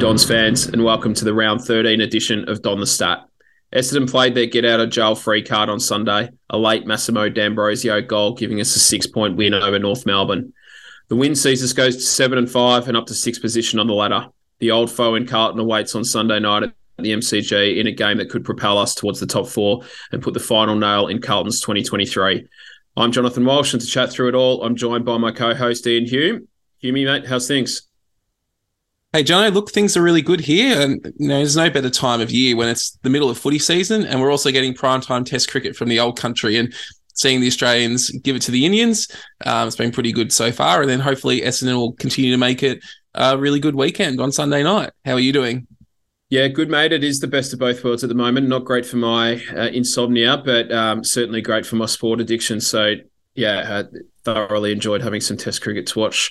Dons fans, and welcome to the round 13 edition of Don the Stat. Essendon played their get out of jail free card on Sunday, a late Massimo D'Ambrosio goal giving us a six point win over North Melbourne. The win sees us goes to seven and five and up to sixth position on the ladder. The old foe in Carlton awaits on Sunday night at the MCG in a game that could propel us towards the top four and put the final nail in Carlton's 2023. I'm Jonathan Walsh, and to chat through it all, I'm joined by my co-host Ian Hume. Hume, mate, how's things? Hey, Jono, look, things are really good here. And you know, there's no better time of year when it's the middle of footy season, and we're also getting prime time Test cricket from the old country and seeing the Australians give it to the Indians. Um, it's been pretty good so far, and then hopefully Essendon will continue to make it a really good weekend on Sunday night. How are you doing? Yeah, good, mate. It is the best of both worlds at the moment. Not great for my uh, insomnia, but um, certainly great for my sport addiction. So, yeah, I thoroughly enjoyed having some Test cricket to watch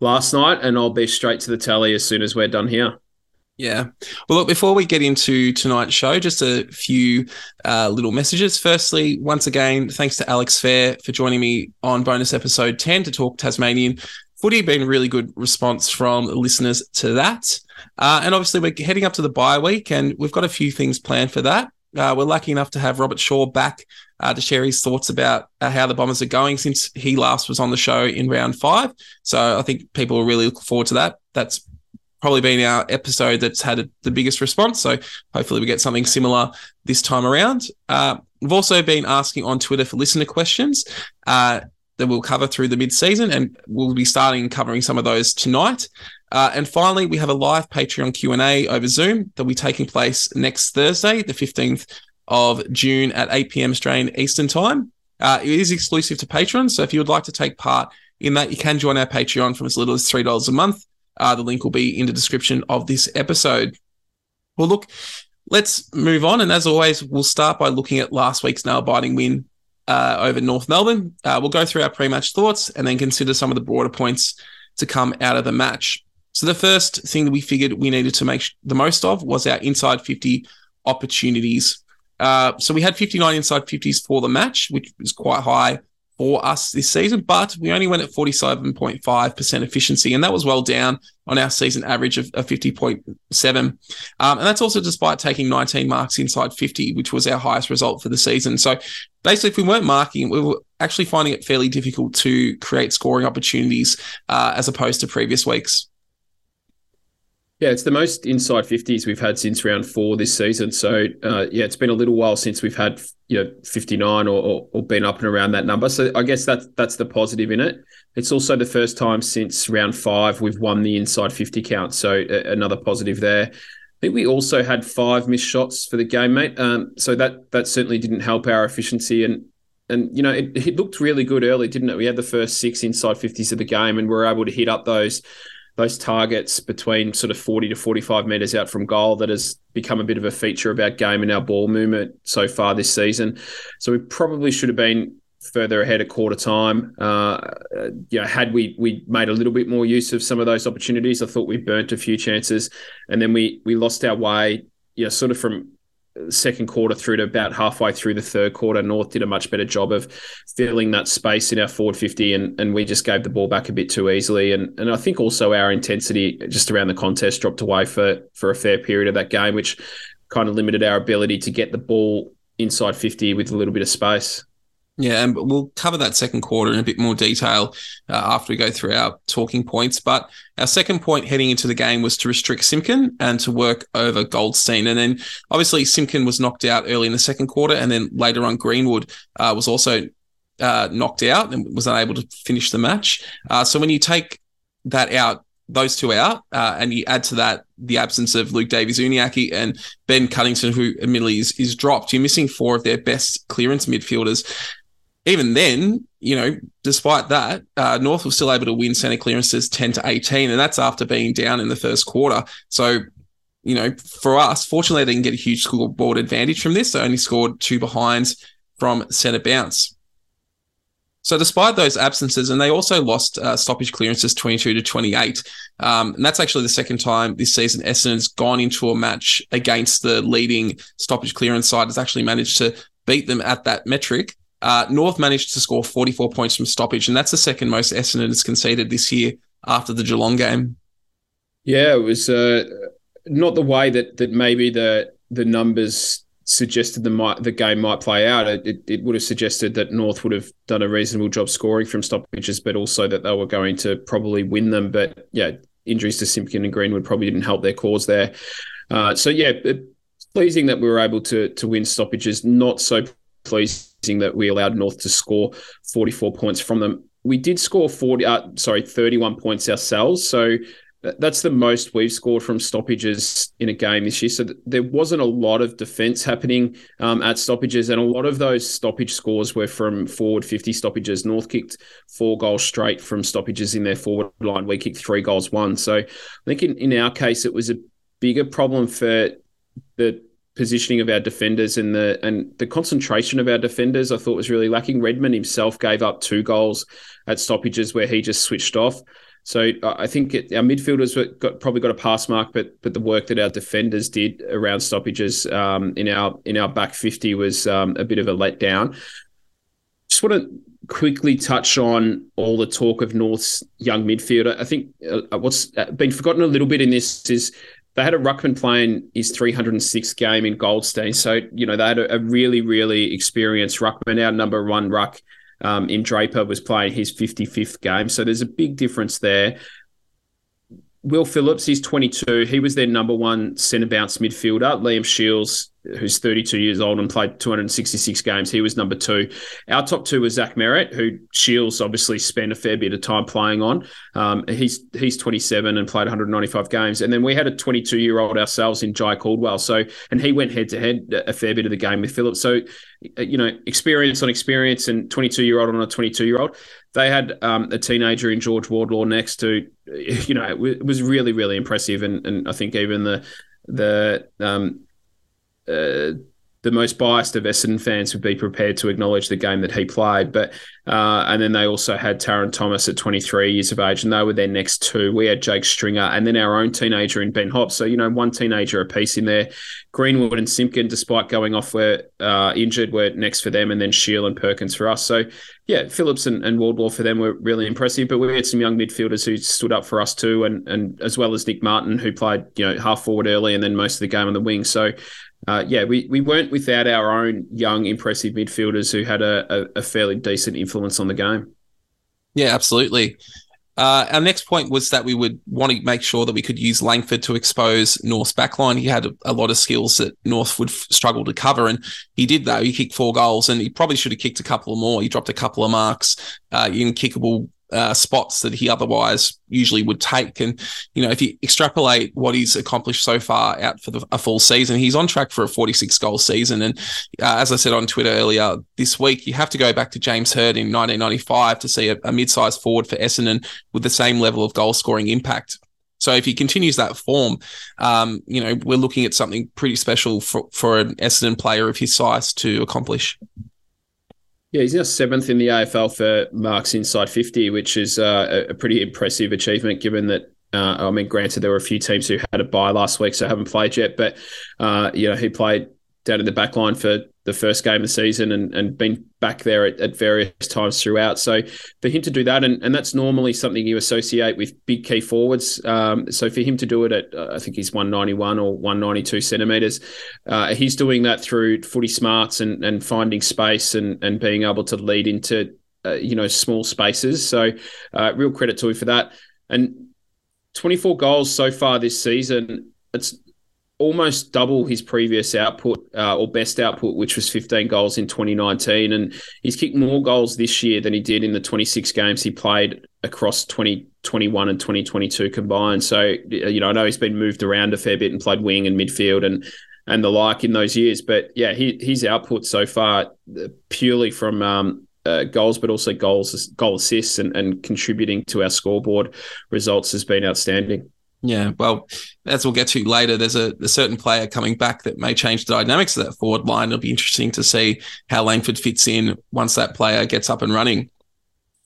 last night, and I'll be straight to the tally as soon as we're done here. Yeah. Well, look, before we get into tonight's show, just a few uh, little messages. Firstly, once again, thanks to Alex Fair for joining me on bonus episode 10 to talk Tasmanian footy. Been really good response from listeners to that. Uh, and obviously, we're heading up to the bye week, and we've got a few things planned for that. Uh, we're lucky enough to have Robert Shaw back uh, to share his thoughts about uh, how the Bombers are going since he last was on the show in round five. So I think people are really looking forward to that. That's probably been our episode that's had a, the biggest response. So hopefully we get something similar this time around. Uh, we've also been asking on Twitter for listener questions uh, that we'll cover through the mid-season, and we'll be starting covering some of those tonight. Uh, and finally, we have a live Patreon Q&A over Zoom that will be taking place next Thursday, the 15th of June at 8 p.m. Australian Eastern Time. Uh, it is exclusive to patrons, so if you would like to take part in that, you can join our Patreon from as little as $3 a month. Uh, the link will be in the description of this episode. Well, look, let's move on. And as always, we'll start by looking at last week's nail biting win uh, over North Melbourne. Uh, we'll go through our pre match thoughts and then consider some of the broader points to come out of the match. So the first thing that we figured we needed to make the most of was our inside 50 opportunities. Uh, so we had 59 inside 50s for the match, which was quite high for us this season, but we only went at 47.5% efficiency, and that was well down on our season average of, of 50.7. Um, and that's also despite taking 19 marks inside 50, which was our highest result for the season. So basically, if we weren't marking, we were actually finding it fairly difficult to create scoring opportunities uh, as opposed to previous weeks. Yeah, it's the most inside 50s we've had since round four this season. So, uh, yeah, it's been a little while since we've had, you know, 59 or, or, or, been up and around that number. So I guess that's, that's the positive in it. It's also the first time since round five we've won the inside 50 count. So uh, another positive there. I think we also had five missed shots for the game, mate. Um, so that that certainly didn't help our efficiency. And and you know it, it looked really good early, didn't it? We had the first six inside 50s of the game, and we are able to hit up those those targets between sort of 40 to 45 metres out from goal that has become a bit of a feature of our game and our ball movement so far this season. So we probably should have been further ahead at quarter time. Uh, you know, had we we made a little bit more use of some of those opportunities, I thought we burnt a few chances, and then we we lost our way. You know, sort of from second quarter through to about halfway through the third quarter, North did a much better job of filling that space in our forward 50 and, and we just gave the ball back a bit too easily. And and I think also our intensity just around the contest dropped away for for a fair period of that game, which kind of limited our ability to get the ball inside 50 with a little bit of space. Yeah, and we'll cover that second quarter in a bit more detail uh, after we go through our talking points. But our second point heading into the game was to restrict Simpkin and to work over Goldstein. And then obviously Simpkin was knocked out early in the second quarter, and then later on Greenwood uh, was also uh, knocked out and was unable to finish the match. Uh, so when you take that out, those two out, uh, and you add to that the absence of Luke Davies-Uniacke and Ben Cunnington, who admittedly is, is dropped, you're missing four of their best clearance midfielders even then, you know, despite that, uh, North was still able to win centre clearances 10 to 18, and that's after being down in the first quarter. So, you know, for us, fortunately, they didn't get a huge scoreboard advantage from this. They only scored two behinds from centre bounce. So, despite those absences, and they also lost uh, stoppage clearances 22 to 28. Um, and that's actually the second time this season Essendon has gone into a match against the leading stoppage clearance side, has actually managed to beat them at that metric. Uh, North managed to score 44 points from stoppage, and that's the second most Essendon has conceded this year after the Geelong game. Yeah, it was uh, not the way that that maybe the the numbers suggested the might the game might play out. It, it would have suggested that North would have done a reasonable job scoring from stoppages, but also that they were going to probably win them. But yeah, injuries to Simpkin and Greenwood probably didn't help their cause there. Uh, so yeah, pleasing that we were able to to win stoppages. Not so pleasing that we allowed North to score 44 points from them. We did score 40, uh, sorry, 31 points ourselves. So that's the most we've scored from stoppages in a game this year. So there wasn't a lot of defence happening um, at stoppages, and a lot of those stoppage scores were from forward 50 stoppages. North kicked four goals straight from stoppages in their forward line. We kicked three goals, one. So I think in, in our case, it was a bigger problem for the positioning of our defenders and the and the concentration of our defenders. I thought was really lacking. Redmond himself gave up two goals at stoppages where he just switched off. So I think it, our midfielders got, probably got a pass mark, but but the work that our defenders did around stoppages um, in our in our back fifty was um, a bit of a letdown. Just want to quickly touch on all the talk of North's young midfielder. I think uh, what's uh, been forgotten a little bit in this is they had a ruckman playing his 306th game in Goldstein. So, you know, they had a, a really, really experienced ruckman. Our number one ruck um, in Draper was playing his 55th game. So there's a big difference there. Will Phillips, he's 22. He was their number one centre bounce midfielder. Liam Shiels, who's 32 years old and played 266 games, he was number two. Our top two was Zach Merrett, who Shields obviously spent a fair bit of time playing on. Um, he's he's 27 and played 195 games. And then we had a 22 year old ourselves in Jai Caldwell. So and he went head to head a fair bit of the game with Phillips. So you know, experience on experience and 22 year old on a 22 year old. They had um, a teenager in George Wardlaw next to, you know, it was really, really impressive. And, and I think even the, the, um, uh, the most biased of Essendon fans would be prepared to acknowledge the game that he played. But uh, and then they also had Tarryn Thomas at 23 years of age, and they were their next two. We had Jake Stringer, and then our own teenager in Ben Hobbs. So you know, one teenager apiece in there. Greenwood and Simpkin, despite going off, were uh, injured. Were next for them, and then Shiel and Perkins for us. So yeah, Phillips and, and Wardlaw for them were really impressive. But we had some young midfielders who stood up for us too, and and as well as Nick Martin, who played you know half forward early and then most of the game on the wing. So uh, yeah, we, we weren't without our own young, impressive midfielders who had a, a, a fairly decent influence on the game. Yeah, absolutely. Uh, our next point was that we would want to make sure that we could use Langford to expose North's backline. He had a, a lot of skills that North would f- struggle to cover, and he did though. He kicked four goals, and he probably should have kicked a couple more. He dropped a couple of marks uh, in kickable uh, spots that he otherwise usually would take. And, you know, if you extrapolate what he's accomplished so far out for the, a full season, he's on track for a 46 goal season. And uh, as I said on Twitter earlier this week, you have to go back to James Hird in 1995 to see a, a mid sized forward for Essendon with the same level of goal scoring impact. So if he continues that form, um, you know, we're looking at something pretty special for, for an Essendon player of his size to accomplish. Yeah, he's now seventh in the AFL for marks inside 50, which is uh, a pretty impressive achievement given that. Uh, I mean, granted, there were a few teams who had a bye last week, so haven't played yet. But uh, you know, he played down in the back line for the first game of the season and, and been back there at, at, various times throughout. So for him to do that, and, and that's normally something you associate with big key forwards. Um, so for him to do it at, uh, I think he's 191 or 192 centimetres, uh, he's doing that through footy smarts and, and finding space and, and being able to lead into, uh, you know, small spaces. So uh, real credit to him for that. And 24 goals so far this season. It's almost double his previous output uh, or best output, which was 15 goals in 2019. And he's kicked more goals this year than he did in the 26 games he played across 2021 and 2022 combined. So, you know, I know he's been moved around a fair bit and played wing and midfield and and the like in those years. But yeah, he, his output so far uh, purely from um, uh, goals, but also goals, goal assists, and, and contributing to our scoreboard results has been outstanding. Yeah, well, as we'll get to later, there's a, a, certain player coming back that may change the dynamics of that forward line. It'll be interesting to see how Langford fits in once that player gets up and running.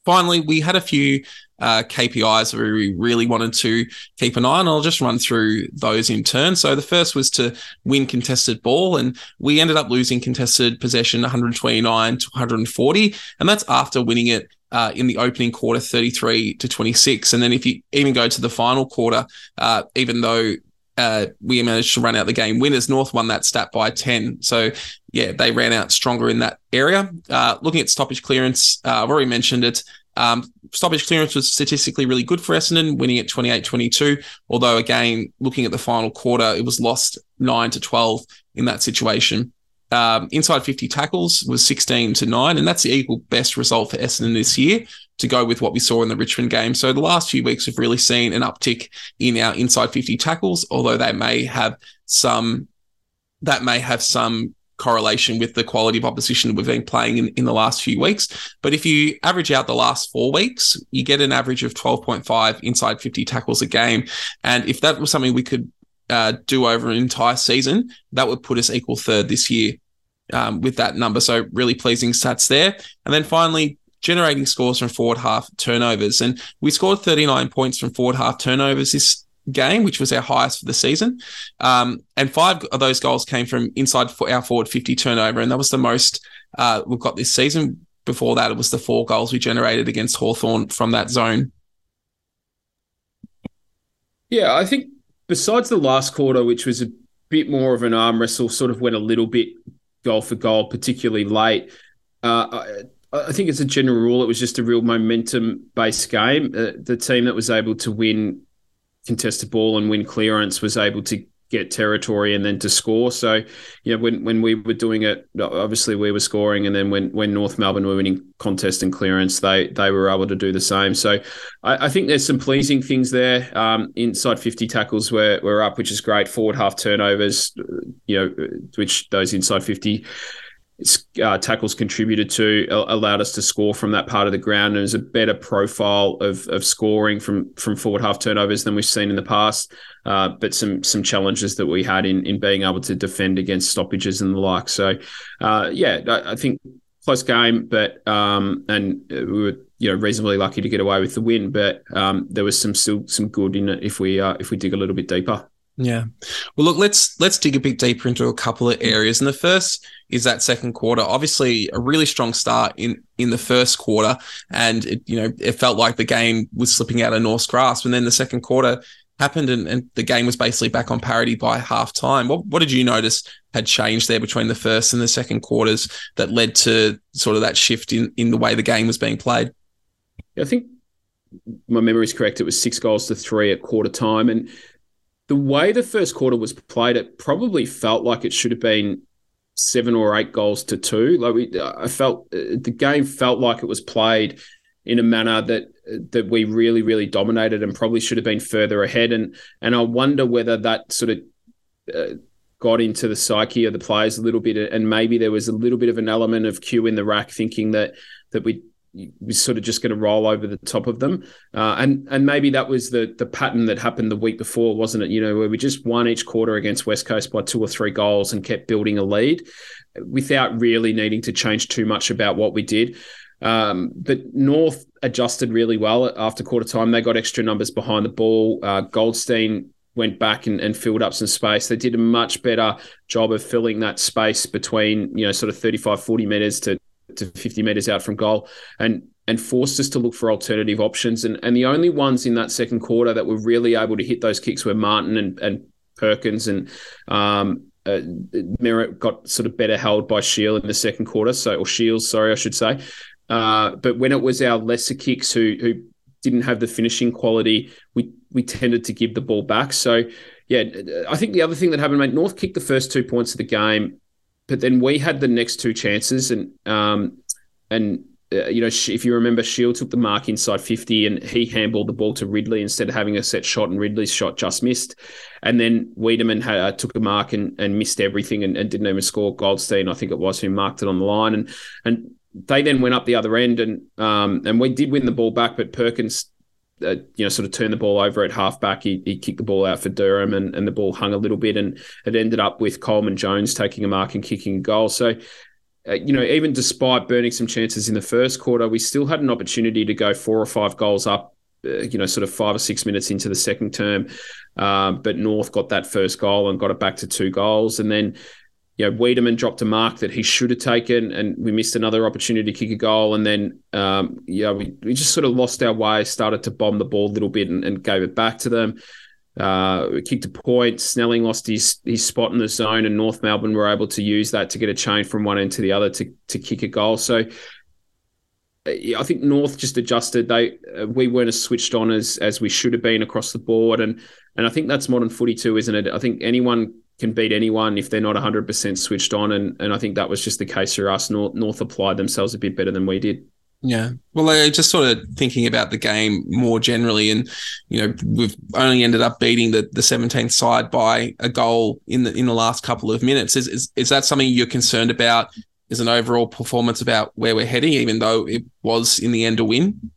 Finally, we had a few uh, KPIs that we really wanted to keep an eye on. I'll just run through those in turn. So the first was to win contested ball, and we ended up losing contested possession 129 to 140, and that's after winning it uh, in the opening quarter, 33 to 26. And then if you even go to the final quarter, uh, even though uh, we managed to run out the game winners. North won that stat by 10. So, yeah, they ran out stronger in that area. Uh, looking at stoppage clearance, uh, I've already mentioned it. Um, stoppage clearance was statistically really good for Essendon, winning at 28 22. Although, again, looking at the final quarter, it was lost 9 to 12 in that situation. Um, inside 50 tackles was 16 to 9, and that's the equal best result for Essendon this year to go with what we saw in the Richmond game. So the last few weeks have really seen an uptick in our inside 50 tackles, although they may have some that may have some correlation with the quality of opposition we've been playing in, in the last few weeks. But if you average out the last four weeks, you get an average of 12.5 inside 50 tackles a game. And if that was something we could uh, do over an entire season, that would put us equal third this year um, with that number. So really pleasing stats there. And then finally, generating scores from forward half turnovers. And we scored 39 points from forward half turnovers this game, which was our highest for the season. Um, and five of those goals came from inside our forward 50 turnover. And that was the most uh, we've got this season. Before that, it was the four goals we generated against Hawthorn from that zone. Yeah, I think besides the last quarter, which was a bit more of an arm wrestle, sort of went a little bit goal for goal, particularly late. Uh, I, I think it's a general rule. It was just a real momentum based game. Uh, the team that was able to win contested ball and win clearance was able to get territory and then to score. So, you know, when when we were doing it, obviously we were scoring, and then when when North Melbourne were winning contest and clearance, they they were able to do the same. So, I, I think there's some pleasing things there. Um, inside 50 tackles were were up, which is great. Forward half turnovers, you know, which those inside 50 uh, tackles contributed to allowed us to score from that part of the ground. And there's a better profile of of scoring from from forward half turnovers than we've seen in the past. Uh, but some some challenges that we had in in being able to defend against stoppages and the like. So, uh, yeah, I, I, think close game, but um, and we were you know reasonably lucky to get away with the win. But um, there was some still some good in it if we uh, if we dig a little bit deeper. Yeah. Well, look, let's let's dig a bit deeper into a couple of areas. And the first is that second quarter. Obviously, a really strong start in in the first quarter, and it, you know it felt like the game was slipping out of North's grasp. And then the second quarter happened, and, and the game was basically back on parity by half time. What what did you notice had changed there between the first and the second quarters that led to sort of that shift in in the way the game was being played? I think my memory is correct. It was six goals to three at quarter time, and the way the first quarter was played, it probably felt like it should have been seven or eight goals to two. Like we, I felt uh, the game felt like it was played in a manner that that we really, really dominated and probably should have been further ahead. And and I wonder whether that sort of uh, got into the psyche of the players a little bit, and maybe there was a little bit of an element of cue in the rack, thinking that that we was sort of just going to roll over the top of them. Uh, and and maybe that was the the pattern that happened the week before, wasn't it? You know, where we just won each quarter against West Coast by two or three goals and kept building a lead without really needing to change too much about what we did. Um, but North adjusted really well after quarter time. They got extra numbers behind the ball. Uh, Goldstein went back and, and filled up some space. They did a much better job of filling that space between, you know, sort of 35, 40 meters to to 50 meters out from goal and and forced us to look for alternative options. And and the only ones in that second quarter that were really able to hit those kicks were Martin and, and Perkins and um, uh, Merrett got sort of better held by Shiel in the second quarter. So or Shiels, sorry, I should say. Uh, but when it was our lesser kicks who who didn't have the finishing quality, we we tended to give the ball back. So yeah, I think the other thing that happened, mate, North kicked the first two points of the game but then we had the next two chances, and um, and uh, you know if you remember, Shiel took the mark inside fifty, and he handballed the ball to Ridley instead of having a set shot, and Ridley's shot just missed. And then Weideman had, uh, took a mark and, and missed everything, and, and didn't even score. Goldstein, I think it was, who marked it on the line, and and they then went up the other end, and um, and we did win the ball back, but Perkins uh, you know, sort of turned the ball over at halfback. He, he kicked the ball out for Durham, and, and the ball hung a little bit, and it ended up with Coleman Jones taking a mark and kicking a goal. So, uh, you know, even despite burning some chances in the first quarter, we still had an opportunity to go four or five goals up. Uh, you know, sort of five or six minutes into the second term, uh, but North got that first goal and got it back to two goals, and then you know, Weideman dropped a mark that he should have taken, and we missed another opportunity to kick a goal. And then, um, yeah, we, we just sort of lost our way, started to bomb the ball a little bit and, and gave it back to them. uh, kicked a point. Snelling lost his his spot in the zone, and North Melbourne were able to use that to get a chain from one end to the other to to kick a goal. So. I think North just adjusted. They uh, we weren't as switched on as as we should have been across the board, and and I think that's modern footy too, isn't it? I think anyone can beat anyone if they're not 100% switched on, and and I think that was just the case for us. North, North applied themselves a bit better than we did. Yeah. Well, I just sort of thinking about the game more generally, and you know, we've only ended up beating the the 17th side by a goal in the in the last couple of minutes. Is is, is that something you're concerned about? Is an overall performance about where we're heading, even though it was in the end a win?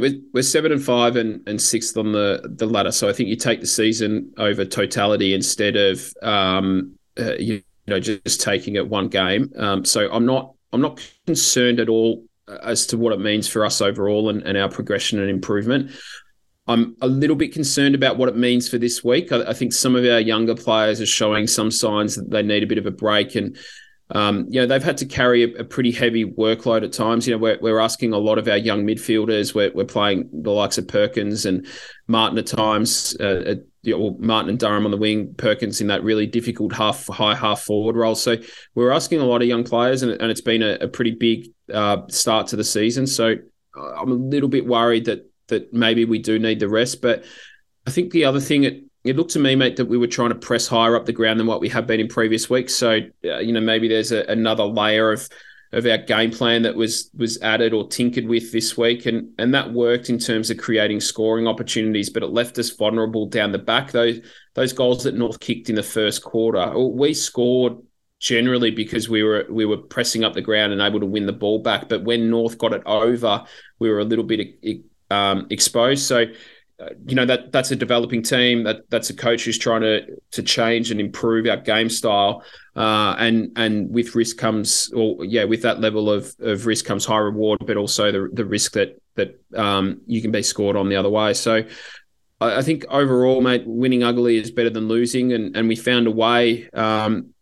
We're, we're seven and five and, and sixth on the the ladder, so I think you take the season over totality instead of um, uh, you know just taking it one game. Um, so I'm not I'm not concerned at all uh, as to what it means for us overall and, and our progression and improvement. I'm a little bit concerned about what it means for this week. I, I, think some of our younger players are showing some signs that they need a bit of a break, and um, you know they've had to carry a, a, pretty heavy workload at times. You know we're, we're asking a lot of our young midfielders. We're, we're playing the likes of Perkins and Martin at times. Uh, you know, Martin and Durham on the wing, Perkins in that really difficult half high half forward role. So we're asking a lot of young players, and, and it's been a, a pretty big uh, start to the season. So uh, I'm a little bit worried that that maybe we do need the rest. But I think the other thing it it looked to me, mate, that we were trying to press higher up the ground than what we have been in previous weeks. So uh, you know maybe there's a, another layer of of our game plan that was was added or tinkered with this week, and and that worked in terms of creating scoring opportunities, but it left us vulnerable down the back. Those those goals that North kicked in the first quarter, we scored generally because we were we were pressing up the ground and able to win the ball back. But when North got it over, we were a little bit um, exposed. So you know that that's a developing team. That that's a coach who's trying to to change and improve our game style. Uh, and and with risk comes, or yeah, with that level of of risk comes high reward, but also the the risk that that um, you can be scored on the other way. So. I, I think overall, mate, winning ugly is better than losing, and, and we found a way, um,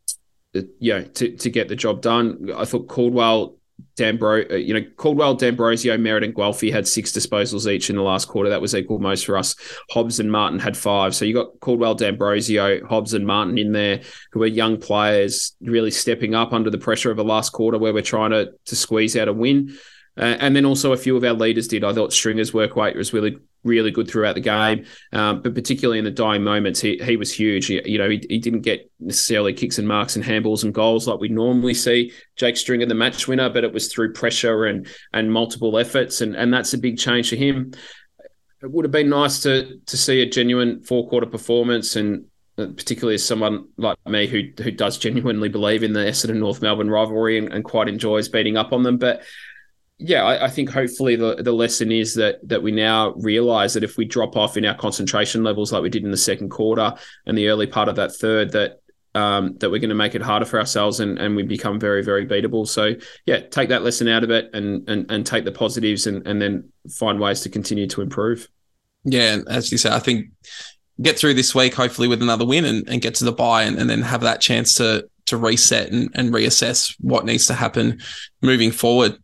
yeah, to, to get the job done. I thought Caldwell Dambro, uh, you know, Caldwell, D'Ambrosio, Merrett, and Guelfi had six disposals each in the last quarter. That was equal most for us. Hobbs and Martin had five. So you got Caldwell, D'Ambrosio, Hobbs, and Martin in there, who are young players really stepping up under the pressure of a last quarter where we're trying to to squeeze out a win. Uh, and then also a few of our leaders did. I thought Stringer's work rate was really really good throughout the game, um, but particularly in the dying moments, he, he was huge. He, you know, he, he didn't get necessarily kicks and marks and handballs and goals like we normally see Jake Stringer the match winner, but it was through pressure and and multiple efforts, and and that's a big change for him. It would have been nice to to see a genuine four quarter performance and. Uh, particularly as someone like me who who does genuinely believe in the Essendon North Melbourne rivalry and, and quite enjoys beating up on them, but yeah, I, I, think hopefully the, the lesson is that that we now realize that if we drop off in our concentration levels like we did in the second quarter and the early part of that third, that um, that we're going to make it harder for ourselves and, and we become very, very beatable. So yeah, take that lesson out of it and and, and take the positives and, and then find ways to continue to improve. Yeah, as you say, I think get through this week hopefully with another win and, and get to the bye and, and then have that chance to to reset and, and reassess what needs to happen moving forward.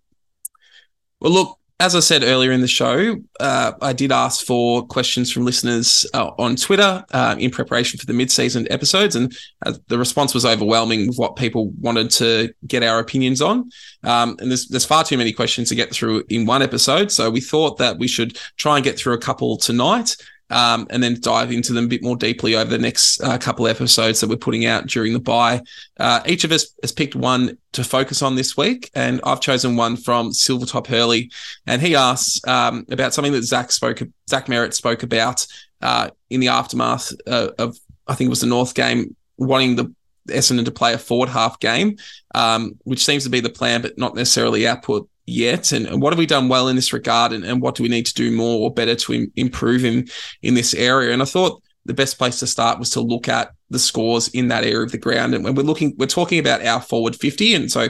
Well, look, as I said earlier in the show, uh, I did ask for questions from listeners uh, on Twitter uh, in preparation for the mid-season episodes, and uh, the response was overwhelming with what people wanted to get our opinions on. Um, and there's there's far too many questions to get through in one episode, so we thought that we should try and get through a couple tonight um, and then dive into them a bit more deeply over the next uh, couple episodes that we're putting out during the bye. Uh, each of us has picked one to focus on this week, and I've chosen one from Silvertop Hurley, and he asks um, about something that Zach spoke, Zach Merrett spoke about uh, in the aftermath uh, of, I think it was the North game, wanting the Essendon to play a forward half game, um, which seems to be the plan, but not necessarily output yet? And, what have we done well in this regard? And, and what do we need to do more or better to Im- improve in in this area? And i thought the best place to start was to look at the scores in that area of the ground. And when we're looking we're talking about our forward 50 and so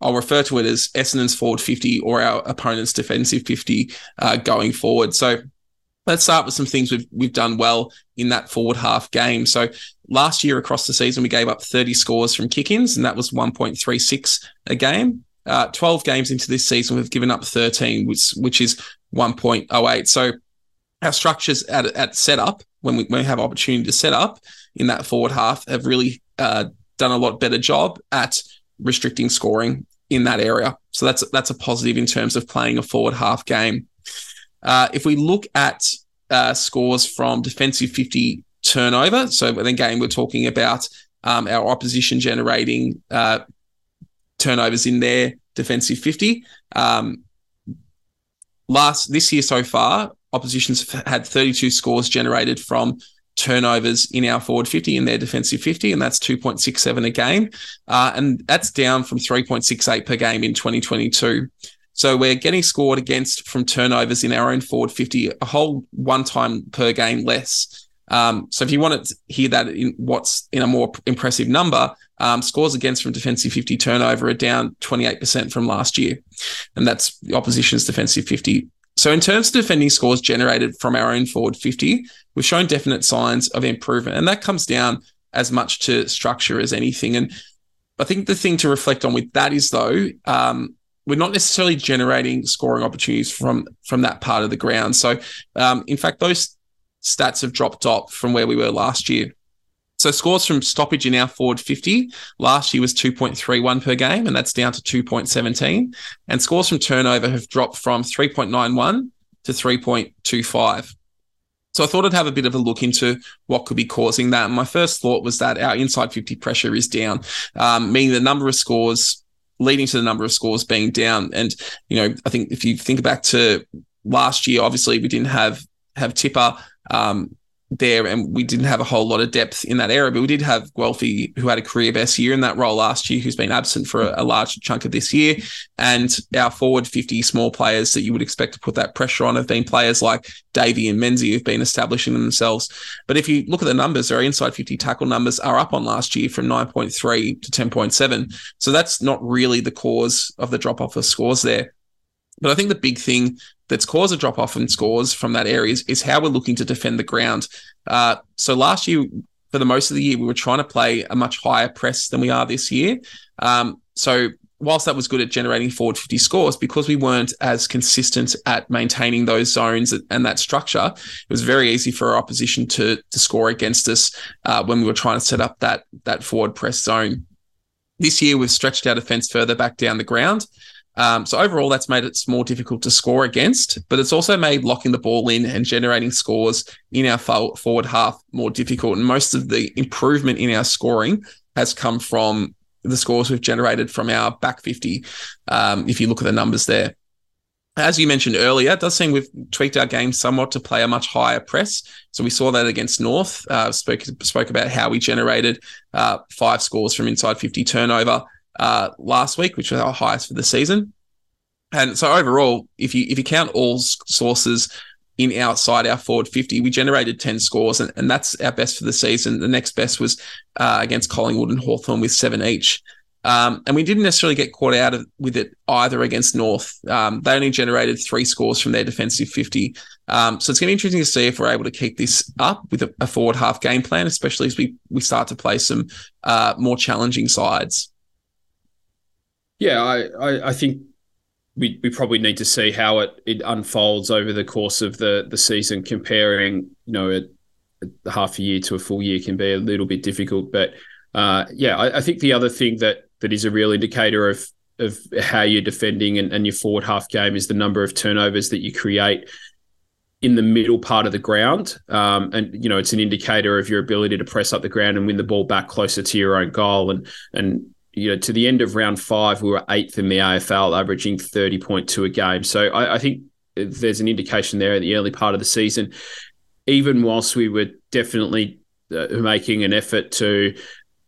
i'll refer to it as essendon's forward 50 or our opponent's defensive 50 uh, going forward. So let's start with some things we've we've done well in that forward half game. So last year across the season, we gave up 30 scores from kick-ins, and that was 1.36 a game. Uh, 12 games into this season, we've given up 13, which which is 1.08. So our structures at at setup when we, when we have opportunity to set up in that forward half have really uh, done a lot better job at restricting scoring in that area. So that's that's a positive in terms of playing a forward half game. Uh, if we look at uh, scores from defensive 50 turnover, so then again we're talking about um, our opposition generating uh, turnovers in their defensive 50. Um, last this year so far, oppositions have had 32 scores generated from turnovers in our forward 50 in their defensive 50, and that's 2.67 a game. Uh, and that's down from 3.68 per game in 2022. So we're getting scored against from turnovers in our own forward 50, a whole one time per game less. Um, so if you want to hear that in what's in a more impressive number, um, scores against from defensive 50 turnover are down 28% from last year. And that's the opposition's defensive 50 so, in terms of defending scores generated from our own forward 50, we've shown definite signs of improvement. And that comes down as much to structure as anything. And I think the thing to reflect on with that is, though, um, we're not necessarily generating scoring opportunities from from that part of the ground. So, um, in fact, those stats have dropped off from where we were last year. So scores from stoppage in our forward 50 last year was 2.31 per game, and that's down to 2.17. And scores from turnover have dropped from 3.91 to 3.25. So I thought I'd have a bit of a look into what could be causing that. And my first thought was that our inside 50 pressure is down, um, meaning the number of scores leading to the number of scores being down. And, you know, I think if you think back to last year, obviously we didn't have have Tipper. Um, there, and we didn't have a whole lot of depth in that area. But we did have Guelfi, who had a career best year in that role last year, who's been absent for a, a, large chunk of this year. And our forward 50 small players that you would expect to put that pressure on have been players like Davey and Menzies, who've been establishing themselves. But if you look at the numbers, our inside 50 tackle numbers are up on last year from 9.3 to 10.7. So that's not really the cause of the drop off of scores there. But I think the big thing that's caused a drop off in scores from that area is, is how we're looking to defend the ground. Uh, so last year, for the most of the year, we were trying to play a much higher press than we are this year. Um, so whilst that was good at generating forward 50 scores, because we weren't as consistent at maintaining those zones and that structure, it was very easy for our opposition to, to score against us uh, when we were trying to set up that, that forward press zone. This year, we've stretched our defense further back down the ground. Um, so overall, that's made it more difficult to score against, but it's also made locking the ball in and generating scores in our forward half more difficult. And most of the improvement in our scoring has come from the scores we've generated from our back 50. Um, if you look at the numbers there. As you mentioned earlier, it does seem we've tweaked our game somewhat to play a much higher press. So we saw that against North. Uh, spoke spoke about how we generated uh, five scores from inside 50 turnover uh, last week, which was our highest for the season. And so overall, if you if you count all sources in outside our forward 50, we generated 10 scores, and, and that's our best for the season. The next best was uh, against Collingwood and Hawthorn with seven each. Um, and we didn't necessarily get caught out of, with it either against North. Um, they only generated three scores from their defensive 50. Um, so it's going to be interesting to see if we're able to keep this up with a, a forward half game plan, especially as we, we start to play some uh, more challenging sides. Yeah, I, I, I think we, we probably need to see how it, it unfolds over the course of the, the season. Comparing, you know, a, a half a year to a full year can be a little bit difficult. But uh, yeah, I, I, think the other thing that that is a real indicator of of how you're defending and, and your forward half game is the number of turnovers that you create in the middle part of the ground. Um, and you know, it's an indicator of your ability to press up the ground and win the ball back closer to your own goal. And and you know, to the end of round five, we were eighth in the AFL, averaging 30.2 a game. So I, I think there's an indication there at the early part of the season, even whilst we were definitely uh, making an effort to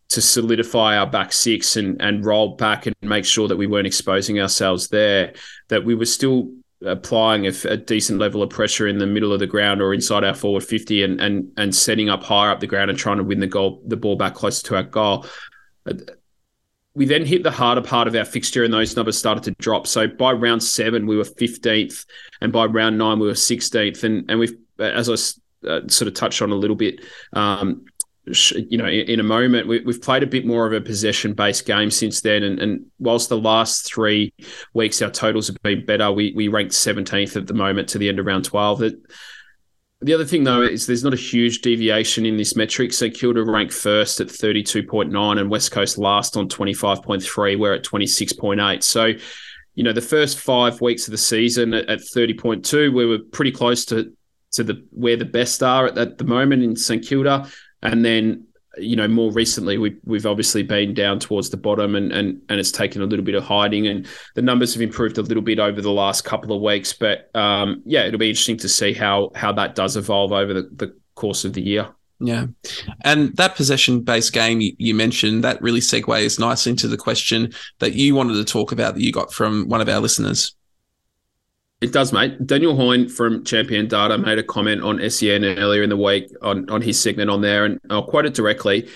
to solidify our back six and and roll back and make sure that we weren't exposing ourselves there, that we were still applying a, a, decent level of pressure in the middle of the ground or inside our forward 50 and and and setting up higher up the ground and trying to win the goal the ball back closer to our goal we then hit the harder part of our fixture and those numbers started to drop. So by round seven, we were 15th, and by round nine, we were 16th. And and we've, as I uh, sort of touched on a little bit, um, you know, in, a moment, we, have played a bit more of a possession based game since then. And, and whilst the last three weeks our totals have been better, we we ranked 17th at the moment to the end of round 12. It, the other thing though is there's not a huge deviation in this metric. So Kilda ranked first at 32.9 and West Coast last on 25.3. We're at 26.8. So, you know, the first five weeks of the season at, at 30.2, we were pretty close to to the where the best are at, at the moment in St Kilda. And then you know, more recently we we've obviously been down towards the bottom and and and it's taken a little bit of hiding and the numbers have improved a little bit over the last couple of weeks. But um, yeah, it'll be interesting to see how how that does evolve over the, the course of the year. Yeah. And that possession based game you, you, mentioned, that really segues nicely into the question that you wanted to talk about that you got from one of our listeners. It does, mate. Daniel Hoyne from Champion Data made a comment on SEN earlier in the week on, on his segment on there, and I'll quote it directly.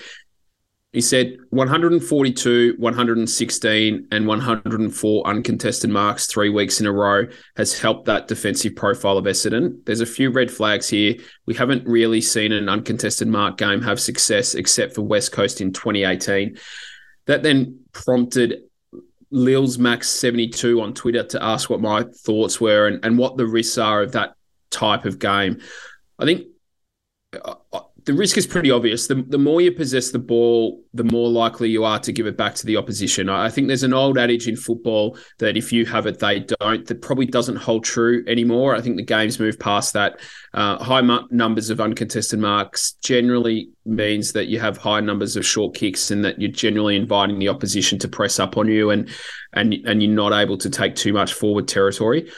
He said 142, 116, and 104 uncontested marks three weeks in a row has helped that defensive profile of Essendon. There's a few red flags here. We haven't really seen an uncontested mark game have success except for West Coast in 2018. That then prompted Lils Max 72 on Twitter to ask what my thoughts were and, and what the risks are of that type of game. I think uh, uh the risk is pretty obvious. The, the more you possess the ball, the more likely you are to give it back to the opposition. I think there's an old adage in football that if you have it, they don't. That probably doesn't hold true anymore. I think the game's moved past that. Uh, high numbers of uncontested marks generally means that you have high numbers of short kicks and that you're generally inviting the opposition to press up on you and and and you're not able to take too much forward territory.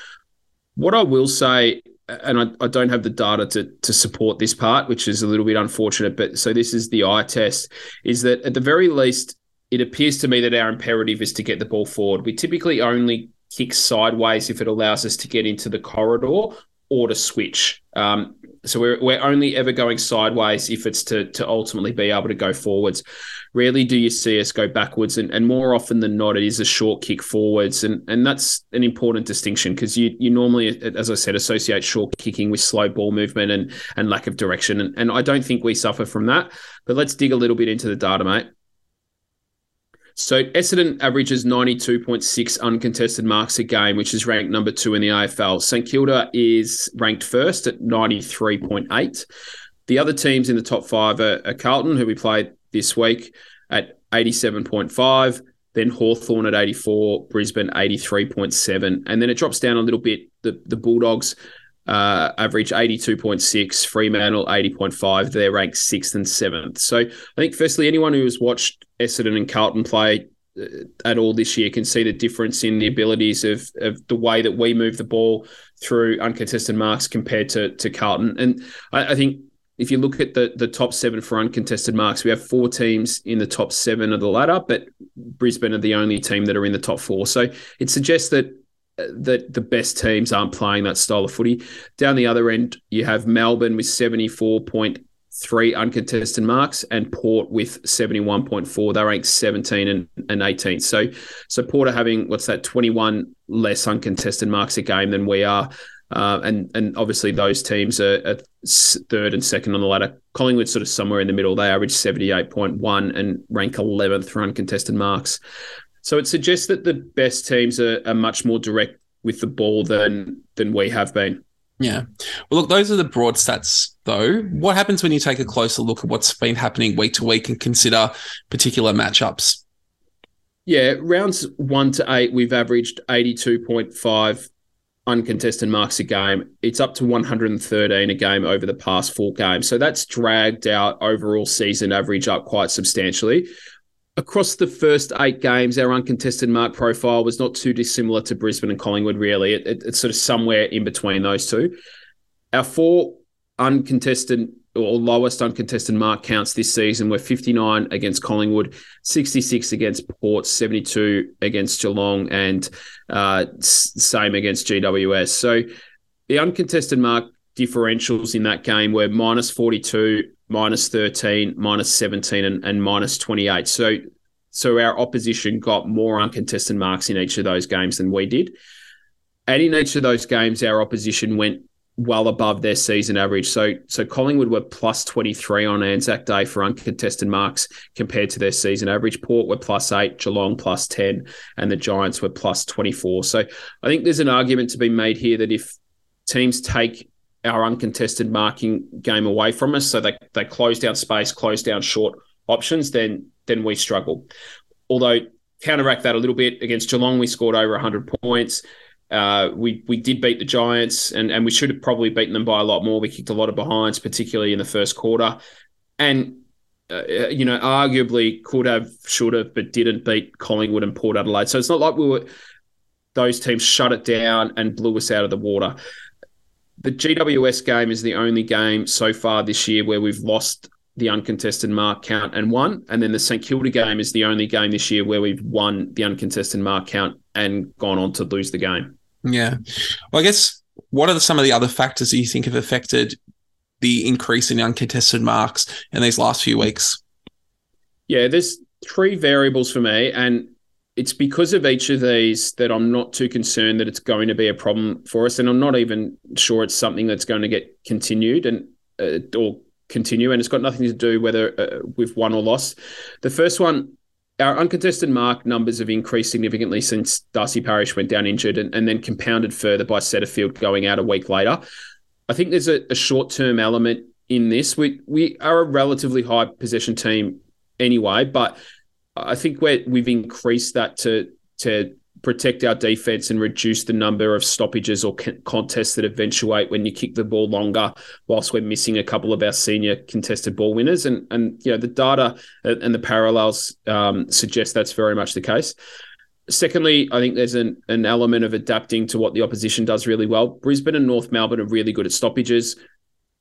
What I will say and I, I, don't have the data to to support this part, which is a little bit unfortunate. But so this is the eye test: is that at the very least, it appears to me that our imperative is to get the ball forward. We typically only kick sideways if it allows us to get into the corridor or to switch. Um, so we're we're only ever going sideways if it's to to ultimately be able to go forwards. Rarely do you see us go backwards, and, and more often than not, it is a short kick forwards, and and that's an important distinction because you you normally, as I said, associate short kicking with slow ball movement and and lack of direction, and, and I don't think we suffer from that. But let's dig a little bit into the data, mate. So Essendon averages 92.6 uncontested marks a game, which is ranked number two in the AFL. St Kilda is ranked first at 93.8. The other teams in the top five are, are Carlton, who we played this week at 87.5, then Hawthorn at 84, Brisbane 83.7, and then it drops down a little bit. The the Bulldogs uh, average 82.6, Fremantle 80.5. They're ranked sixth and seventh. So I think, firstly, anyone who has watched Essendon and Carlton play uh, at all this year can see the difference in the abilities of, of the way that we move the ball through uncontested marks compared to, to Carlton. And I, I think if you look at the the top seven for uncontested marks, we have four teams in the top seven of the ladder, but Brisbane are the only team that are in the top four. So it suggests that uh, that the best teams aren't playing that style of footy. Down the other end, you have Melbourne with seventy four point three uncontested marks and Port with 71.4. They're ranked 17 and, and 18. So so Port are having what's that 21 less uncontested marks a game than we are. Uh, and and obviously those teams are, are, third and second on the ladder. Collingwood sort of somewhere in the middle. They average seventy eight point one and rank eleventh for uncontested marks. So it suggests that the best teams are, are much more direct with the ball than than we have been. Yeah. Well, look, those are the broad stats, though. What happens when you take a closer look at what's been happening week to week and consider particular matchups? Yeah, rounds one to eight, we've averaged 82.5 uncontested marks a game. It's up to 113 a game over the past four games. So that's dragged out overall season average up quite substantially. Across the first eight games, our uncontested mark profile was not too dissimilar to Brisbane and Collingwood, really. It, it, it's sort of somewhere in between those two. Our four uncontested or lowest uncontested mark counts this season were 59 against Collingwood, 66 against Port, 72 against Geelong, and uh, same against GWS. So the uncontested mark differentials in that game were minus 42, minus 13, minus 17, and, and minus 28. So so our opposition got more uncontested marks in each of those games than we did. And in each of those games, our opposition went well above their season average. So so Collingwood were plus 23 on Anzac Day for uncontested marks compared to their season average. Port were plus 8, Geelong plus 10 and the Giants were plus 24. So I think there's an argument to be made here that if teams take our uncontested marking game away from us. So they they close down space, close down short options. Then then we struggle. Although counteract that a little bit against Geelong, we scored over 100 points. Uh, we we did beat the Giants, and and we should have probably beaten them by a lot more. We kicked a lot of behinds, particularly in the first quarter, and uh, you know arguably could have, should have, but didn't beat Collingwood and Port Adelaide. So it's not like we were those teams shut it down and blew us out of the water. The GWS game is the only game so far this year where we've lost the uncontested mark count and won. And then the St Kilda game is the only game this year where we've won the uncontested mark count and gone on to lose the game. Yeah. Well, I guess what are some of the other factors that you think have affected the increase in uncontested marks in these last few weeks? Yeah, there's three variables for me, and it's because of each of these that I'm not too concerned that it's going to be a problem for us, and I'm not even sure it's something that's going to get continued and uh, or continue, and it's got nothing to do whether uh, we've won or lost. The first one our uncontested mark numbers have increased significantly since Darcy Parish went down injured and, and then compounded further by Setterfield going out a week later. I think there's a, a short term element in this. We we are a relatively high possession team anyway, but I think we we've increased that to to protect our defense and reduce the number of stoppages or contests that eventuate when you kick the ball longer, whilst we're missing a couple of our senior contested ball winners. And and you know the data and the parallels um, suggest that's very much the case. Secondly, I think there's an, an element of adapting to what the opposition does really well. Brisbane and North Melbourne are really good at stoppages.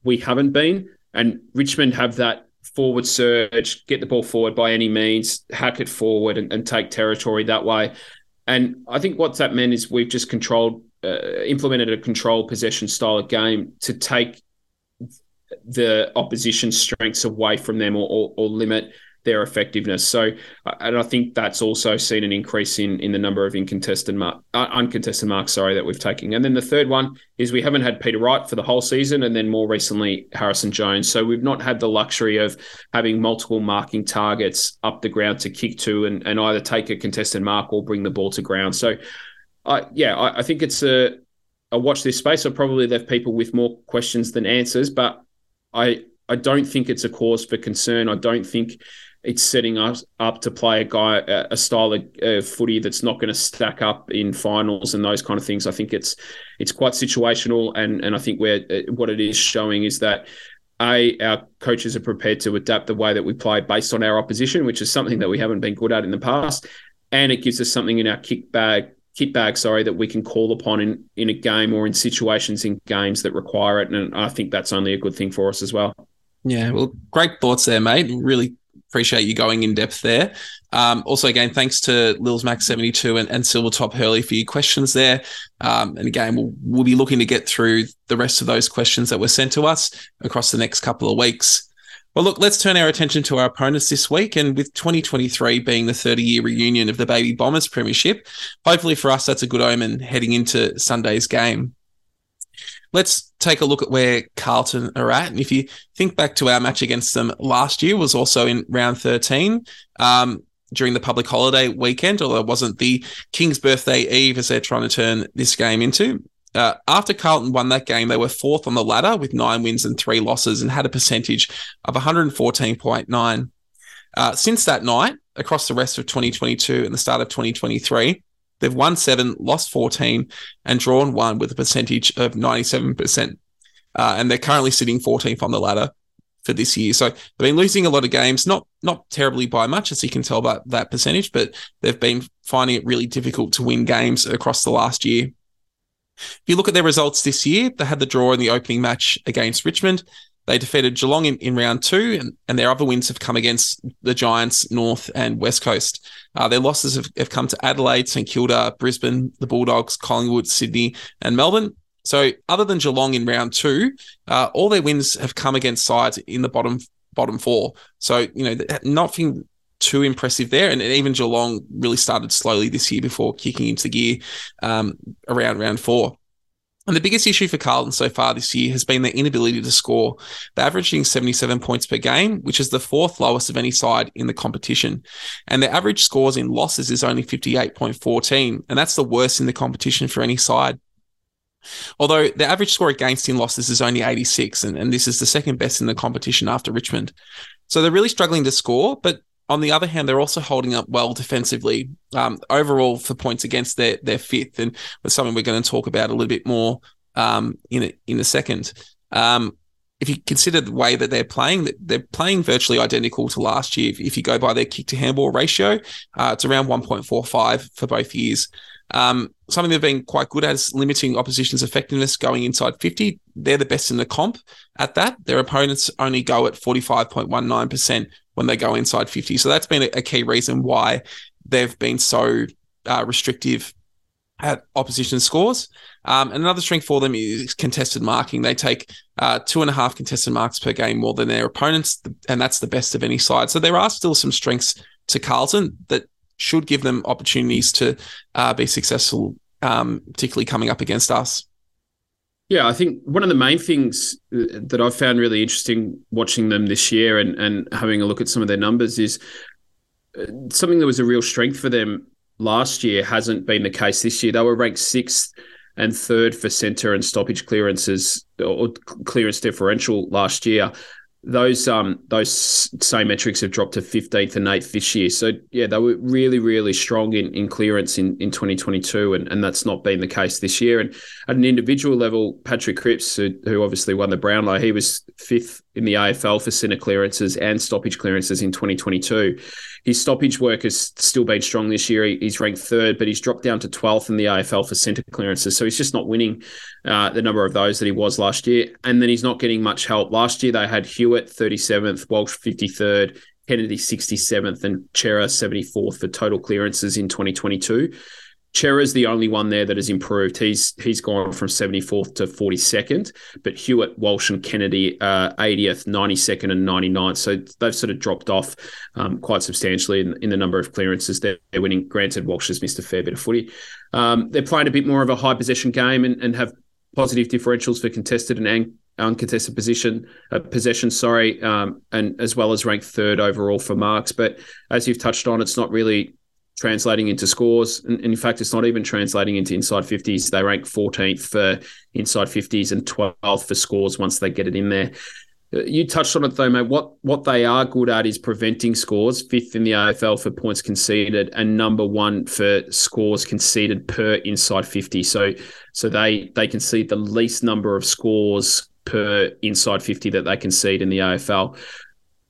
We haven't been, and Richmond have that forward surge, get the ball forward by any means, hack it forward, and, and take territory that way. And I think what's that meant is we've just controlled, uh, implemented a controlled possession style of game to take the opposition's strengths away from them or, or, or limit their effectiveness. So, and I think that's also seen an increase in in the number of incontested mark, uh, uncontested marks, sorry, that we've taken. And then the third one is we haven't had Peter Wright for the whole season, and then more recently Harrison Jones. So we've not had the luxury of having multiple marking targets up the ground to kick to and, and either take a contested mark or bring the ball to ground. So, uh, yeah, I, I think it's a I watch this space. I probably left people with more questions than answers, but I I don't think it's a cause for concern. I don't think it's setting us up to play a guy a style of uh, footy that's not going to stack up in finals and those kind of things. I think it's it's quite situational, and and I think where uh, what it is showing is that a our coaches are prepared to adapt the way that we play based on our opposition, which is something that we haven't been good at in the past, and it gives us something in our kick bag kit bag, sorry, that we can call upon in in a game or in situations in games that require it, and I think that's only a good thing for us as well. Yeah, well, great thoughts there, mate. Really appreciate you going in depth there. Um, also, again, thanks to Lils Max 72 and, and Silvertop Hurley for your questions there. Um, and again, we'll, we'll be looking to get through the rest of those questions that were sent to us across the next couple of weeks. Well, look, let's turn our attention to our opponents this week. And with 2023 being the 30 year reunion of the Baby Bombers Premiership, hopefully for us, that's a good omen heading into Sunday's game let's take a look at where Carlton are at. And if you think back to our match against them last year, was also in round 13 um, during the public holiday weekend, although it wasn't the King's birthday eve as they're trying to turn this game into. Uh, after Carlton won that game, they were fourth on the ladder with nine wins and three losses and had a percentage of 114.9. Uh, since that night, across the rest of 2022 and the start of 2023, They've won seven, lost 14, and drawn one with a percentage of 97%. Uh, and they're currently sitting 14th on the ladder for this year. So they've been losing a lot of games, not not terribly by much, as you can tell by that percentage, but they've been finding it really difficult to win games across the last year. If you look at their results this year, they had the draw in the opening match against Richmond. They defeated Geelong in, in round two, and, and their other wins have come against the Giants, North, and West Coast. Uh, their losses have, have come to Adelaide, St Kilda, Brisbane, the Bulldogs, Collingwood, Sydney, and Melbourne. So, other than Geelong in round two, uh, all their wins have come against sides in the bottom bottom four. So, you know, nothing too impressive there. And even Geelong really started slowly this year before kicking into gear um, around round four. And the biggest issue for Carlton so far this year has been their inability to score. They're averaging 77 points per game, which is the fourth lowest of any side in the competition. And their average scores in losses is only 58.14, and that's the worst in the competition for any side. Although the average score against in losses is only 86, and, and this is the second best in the competition after Richmond. So they're really struggling to score, but on the other hand, they're also holding up well defensively. Um, overall, for points against, their their fifth, and that's something we're going to talk about a little bit more um, in a, in a second. Um, if you consider the way that they're playing, they're playing virtually identical to last year. If, if you go by their kick to handball ratio, uh, it's around 1.45 for both years. Um, something they've been quite good at is limiting opposition's effectiveness going inside 50. They're the best in the comp at that. Their opponents only go at 45.19% when they go inside 50. So that's been a, key reason why they've been so uh, restrictive at opposition scores. Um, and another strength for them is contested marking. They take uh, two and a half contested marks per game more than their opponents, and that's the best of any side. So there are still some strengths to Carlton that should give them opportunities to uh, be successful, um, particularly coming up against us. Yeah, I think one of the main things uh, that I've found really interesting watching them this year and, and having a look at some of their numbers is uh, something that was a real strength for them last year hasn't been the case this year. They were ranked sixth and third for centre and stoppage clearances or clearance differential last year those um those same metrics have dropped to 15th and 8th this year. So yeah, they were really really strong in, in clearance in, in 2022 and, and that's not been the case this year. And at an individual level, Patrick Cripps, who, who obviously won the Brownlow, he was fifth in the AFL for centre clearances and stoppage clearances in 2022. His stoppage work has still been strong this year. He's ranked third, but he's dropped down to 12th in the AFL for centre clearances. So he's just not winning uh, the number of those that he was last year. And then he's not getting much help. Last year they had Hewett 37th, Walsh 53rd, Kennedy 67th, and Cerra 74th for total clearances in 2022. Cerra's the only one there that has improved. He's he's gone from 74th to 42nd, but Hewett, Walsh, and Kennedy uh, 80th, 92nd, and 99th. So they've sort of dropped off um, quite substantially in, in, the number of clearances they're, they're, winning. Granted, Walsh has missed a fair bit of footy. Um, they're playing a bit more of a high possession game and, and have positive differentials for contested and uncontested position uh, possession. Sorry, um, and as well as ranked third overall for marks. But as you've touched on, it's not really translating into scores. And, in fact, it's not even translating into inside 50s. They rank 14th for inside 50s and 12th for scores once they get it in there. Uh, you touched on it though, mate. What what they are good at is preventing scores. Fifth in the AFL for points conceded, and number one for scores conceded per inside fifty. So so they they concede the least number of scores per inside fifty that they concede in the AFL.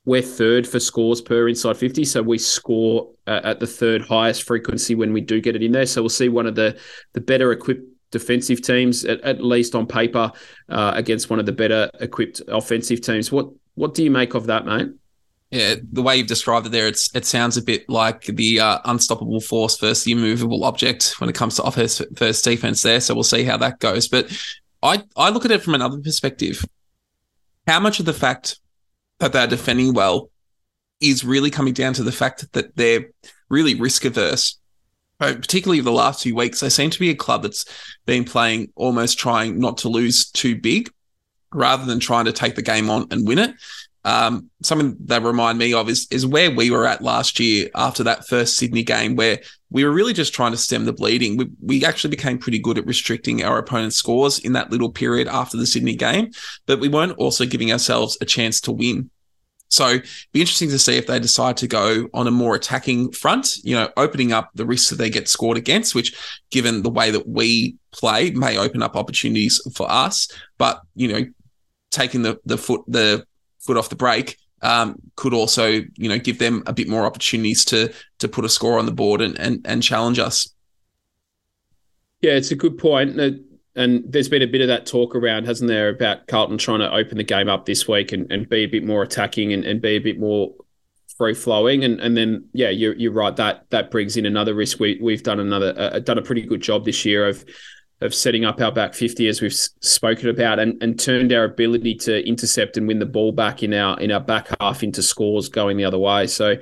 We're third for scores per inside 50. So we score uh, at the third highest frequency when we do get it in there. So we'll see one of the, the better equipped defensive teams, at, at least on paper, uh, against one of the better equipped offensive teams. What what do you make of that, mate? Yeah, the way you've described it there, it's it sounds a bit like the uh, unstoppable force versus the immovable object when it comes to offense versus defense there. So we'll see how that goes. But I I look at it from another perspective. How much of the fact that they're defending well is really coming down to the fact that they're really risk averse. Particularly the last few weeks, they seem to be a club that's been playing almost trying not to lose too big rather than trying to take the game on and win it. Um, something that remind me of is, is where we were at last year after that first Sydney game, where we were really just trying to stem the bleeding. We, we actually became pretty good at restricting our opponent's scores in that little period after the Sydney game, but we weren't also giving ourselves a chance to win. So be interesting to see if they decide to go on a more attacking front, you know, opening up the risks that they get scored against, which given the way that we play may open up opportunities for us. But, you know, taking the the foot the foot off the brake um, could also, you know, give them a bit more opportunities to to put a score on the board and and, and challenge us. Yeah, it's a good point. And there's been a bit of that talk around, hasn't there, about Carlton trying to open the game up this week and, and be a bit more attacking and, and be a bit more free flowing. And and then yeah, you're you're right that that brings in another risk. We we've done another uh, done a pretty good job this year of of setting up our back 50 as we've spoken about and, and turned our ability to intercept and win the ball back in our in our back half into scores going the other way so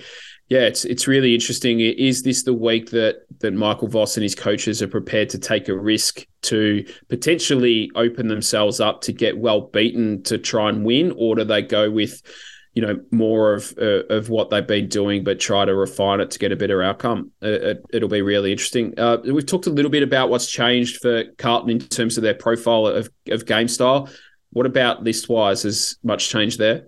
yeah it's it's really interesting is this the week that that Michael Voss and his coaches are prepared to take a risk to potentially open themselves up to get well beaten to try and win or do they go with you know more of uh, of what they've been doing, but try to refine it to get a better outcome. Uh, it, will be really interesting. Uh, we've talked a little bit about what's changed for Carlton in terms of their profile of of game style. What about list wise? Has much changed there?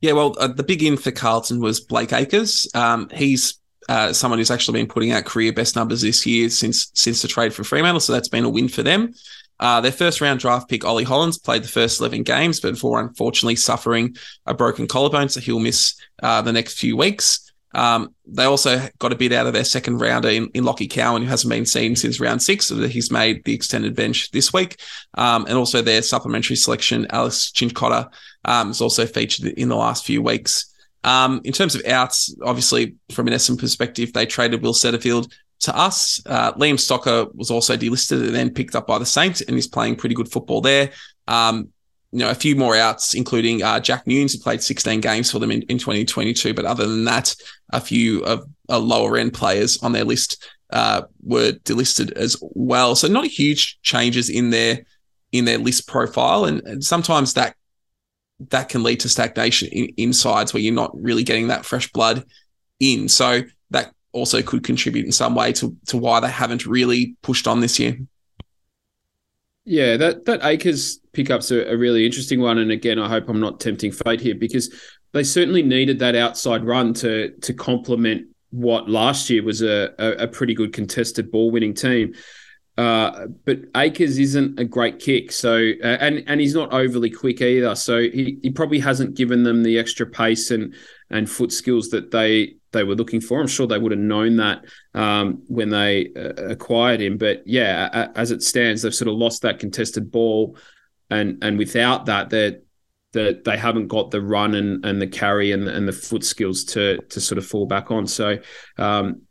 Yeah, well, uh, the big in for Carlton was Blake Acres. Um, he's uh, someone who's actually been putting out career best numbers this year since since the trade for Fremantle, so that's been a win for them. Uh, their first round draft pick, Ollie Hollands, played the first 11 games, but before unfortunately suffering a broken collarbone, so he'll miss uh, the next few weeks. Um, they also got a bit out of their second rounder in, in Lachie Cowan, who hasn't been seen since round six. So he's made the extended bench this week. Um, and also their supplementary selection, Alex Cincotta, um, is also featured in the last few weeks. Um, in terms of outs, obviously from an Essendon perspective, they traded Will Setterfield to us. Uh, Liam Stocker was also delisted and then picked up by the Saints and is playing pretty good football there. Um, you know, a few more outs, including uh, Jack Newnes, who played 16 games for them in, in 2022. But other than that, a few of uh, lower end players on their list uh, were delisted as well. So not huge changes in their in their list profile, and, and sometimes that that can lead to stagnation in, in sides where you're not really getting that fresh blood in. So that also could contribute in some way to to why they haven't really pushed on this year. Yeah, that that Acres pickup's a, a really interesting one, and again, I hope I'm not tempting fate here because they certainly needed that outside run to to complement what last year was a, a, a pretty good contested ball winning team. Uh, but Acres isn't a great kick, so uh, and and he's not overly quick either. So he, he probably hasn't given them the extra pace and and foot skills that they they were looking for. I'm sure they would have known that um, when they uh, acquired him. But yeah, as it stands, they've sort of lost that contested ball, and and without that, they that they haven't got the run and, and the carry and, and the foot skills to to sort of fall back on. So um,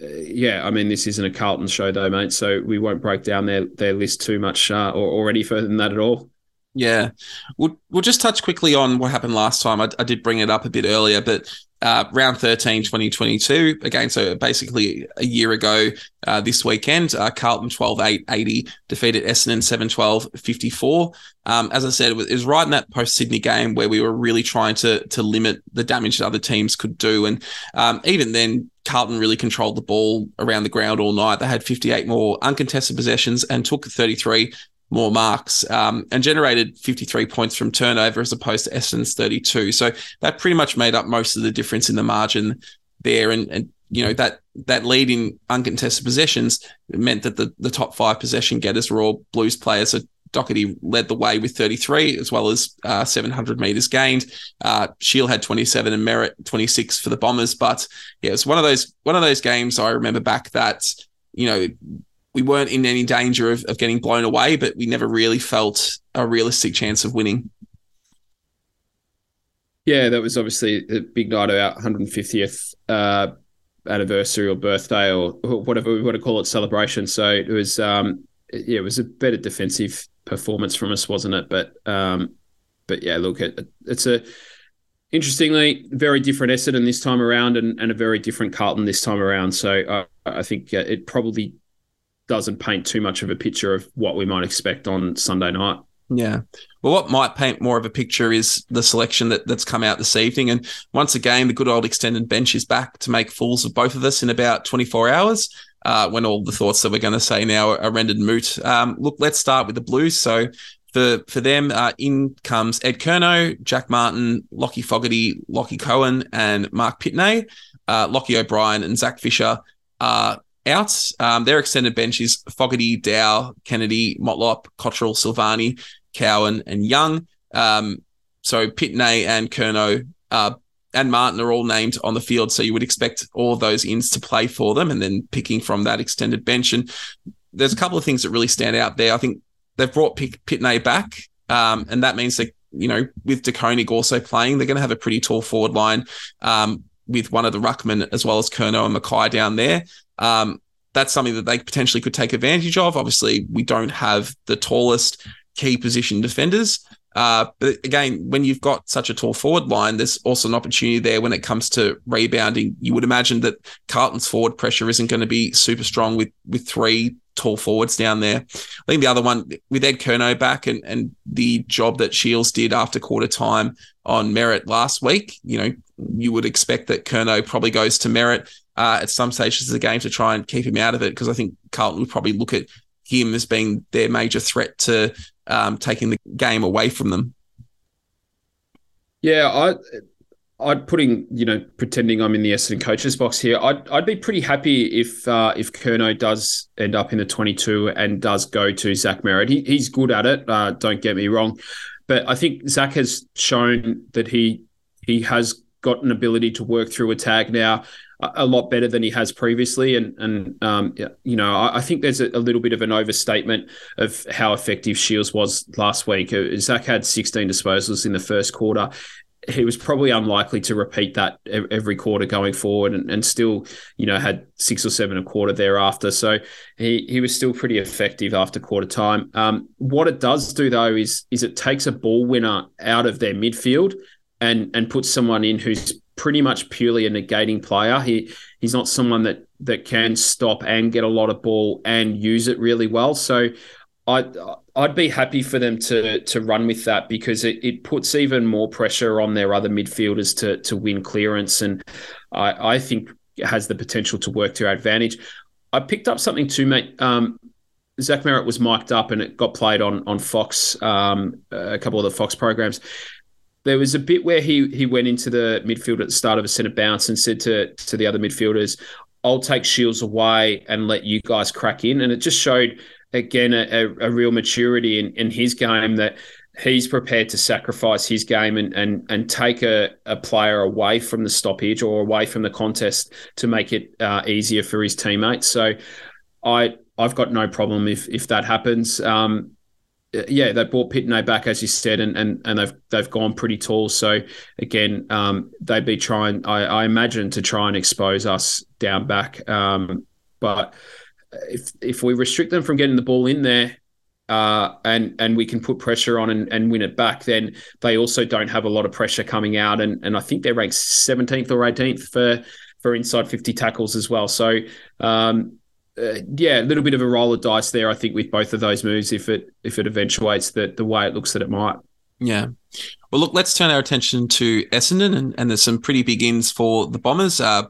yeah, I mean, this isn't a Carlton show though, mate. So we won't break down their their list too much uh, or, or any further than that at all. Yeah, we'll we'll just touch quickly on what happened last time. I, I did bring it up a bit earlier, but uh, round 13, 2022, again, so basically a year ago uh, this weekend, uh, Carlton 12 8 80 defeated Essendon 7 12 54. Um, as I said, it was, right in that post Sydney game where we were really trying to to limit the damage that other teams could do. And um, even then, Carlton really controlled the ball around the ground all night. They had 58 more uncontested possessions and took 33 more marks um, and generated 53 points from turnover as opposed to Essendon's 32. So that pretty much made up most of the difference in the margin there. And, and you know, that that lead in uncontested possessions meant that the, the top five possession getters were all Blues players. So Docherty led the way with 33, as well as uh, 700 meters gained. Uh, Shiel had 27 and Merrett 26 for the Bombers. But yeah, it was one of those one of those games I remember back that you know we weren't in any danger of, of getting blown away, but we never really felt a realistic chance of winning. Yeah, that was obviously a big night of our 150th uh, anniversary or birthday or whatever we want to call it celebration. So it was, um, yeah, it was a better defensive performance from us, wasn't it? But, um, but yeah, look, it, it's a interestingly very different Essendon this time around, and, and a very different Carlton this time around. So uh, I think it probably doesn't paint too much of a picture of what we might expect on Sunday night. Yeah. Well, what might paint more of a picture is the selection that, that's come out this evening. And once again, the good old extended bench is back to make fools of both of us in about 24 hours uh, when all the thoughts that we're going to say now are, rendered moot. Um, look, let's start with the Blues. So for, for them, uh, in comes Ed Curnow, Jack Martin, Lachie Fogarty, Lachie Cowan, and Marc Pittonet. Uh, Lochie O'Brien and Zach Fisher are out. Um, their extended bench is Fogarty, Dow, Kennedy, Motlop, Cottrell, Silvagni, Cowan, and Young. Um, so Pittonet and Curnow uh, and Martin are all named on the field. So you would expect all those ins to play for them and then picking from that extended bench. And there's a couple of things that really stand out there. I think they've brought Pittonet back. Um, and that means that, you know, with De Koning also playing, they're going to have a pretty tall forward line um, with one of the Ruckman as well as Curnow and McKay down there. Um, that's something that they potentially could take advantage of. Obviously, we don't have the tallest key position defenders. Uh, but again, when you've got such a tall forward line, there's also an opportunity there when it comes to rebounding. You would imagine that Carlton's forward pressure isn't going to be super strong with with three tall forwards down there. I think the other one with Ed Curnow back and, and the job that Shiels did after quarter time on Merrett last week, you know, you would expect that Kerno probably goes to Merrett uh, at some stages of the game to try and keep him out of it because I think Carlton would probably look at him as being their major threat to um, taking the game away from them. Yeah, I I'd putting, you know, pretending I'm in the Essendon coaches box here. I'd I'd be pretty happy if uh, if Curnow does end up in the 22 and does go to Zach Merrett. He, he's good at it. Uh, don't get me wrong, but I think Zach has shown that he he has got an ability to work through a tag now a lot better than he has previously. And and um, you know, I, I think there's a, a, little bit of an overstatement of how effective Shiels was last week. Uh, Zach had 16 disposals in the first quarter he was probably unlikely to repeat that every quarter going forward and, and still, you know, had six or seven a quarter thereafter. So he, he was still pretty effective after quarter time. Um, what it does do though is is it takes a ball winner out of their midfield and and puts someone in who's pretty much purely a negating player. He he's not someone that that can stop and get a lot of ball and use it really well. So I I'd be happy for them to to run with that because it, it puts even more pressure on their other midfielders to to win clearance, and I, I think has the potential to work to our advantage. I picked up something too, mate. Um, Zach Merrett was mic'd up and it got played on on Fox, um, a couple of the Fox programs. There was a bit where he he went into the midfield at the start of a centre bounce and said to to the other midfielders, "I'll take Shiels away and let you guys crack in," and it just showed again a, a real maturity in, in his game that he's prepared to sacrifice his game and and and take a, a player away from the stoppage or away from the contest to make it uh, easier for his teammates. So I I've got no problem if if that happens. Um, yeah, they brought Pittonet back as you said, and and and they've they've gone pretty tall. So again, um, they'd be trying, I, I, imagine, to try and expose us down back. Um, but if if we restrict them from getting the ball in there, uh, and and we can put pressure on and, and win it back, then they also don't have a lot of pressure coming out, and and I think they're ranked 17th or 18th for for inside 50 tackles as well. So. Um, uh, yeah, a little bit of a roll of dice there, I think, with both of those moves. If it if it eventuates the the way it looks that it might. Yeah. Well, look, let's turn our attention to Essendon, and, and there's some pretty big ins for the Bombers. Uh,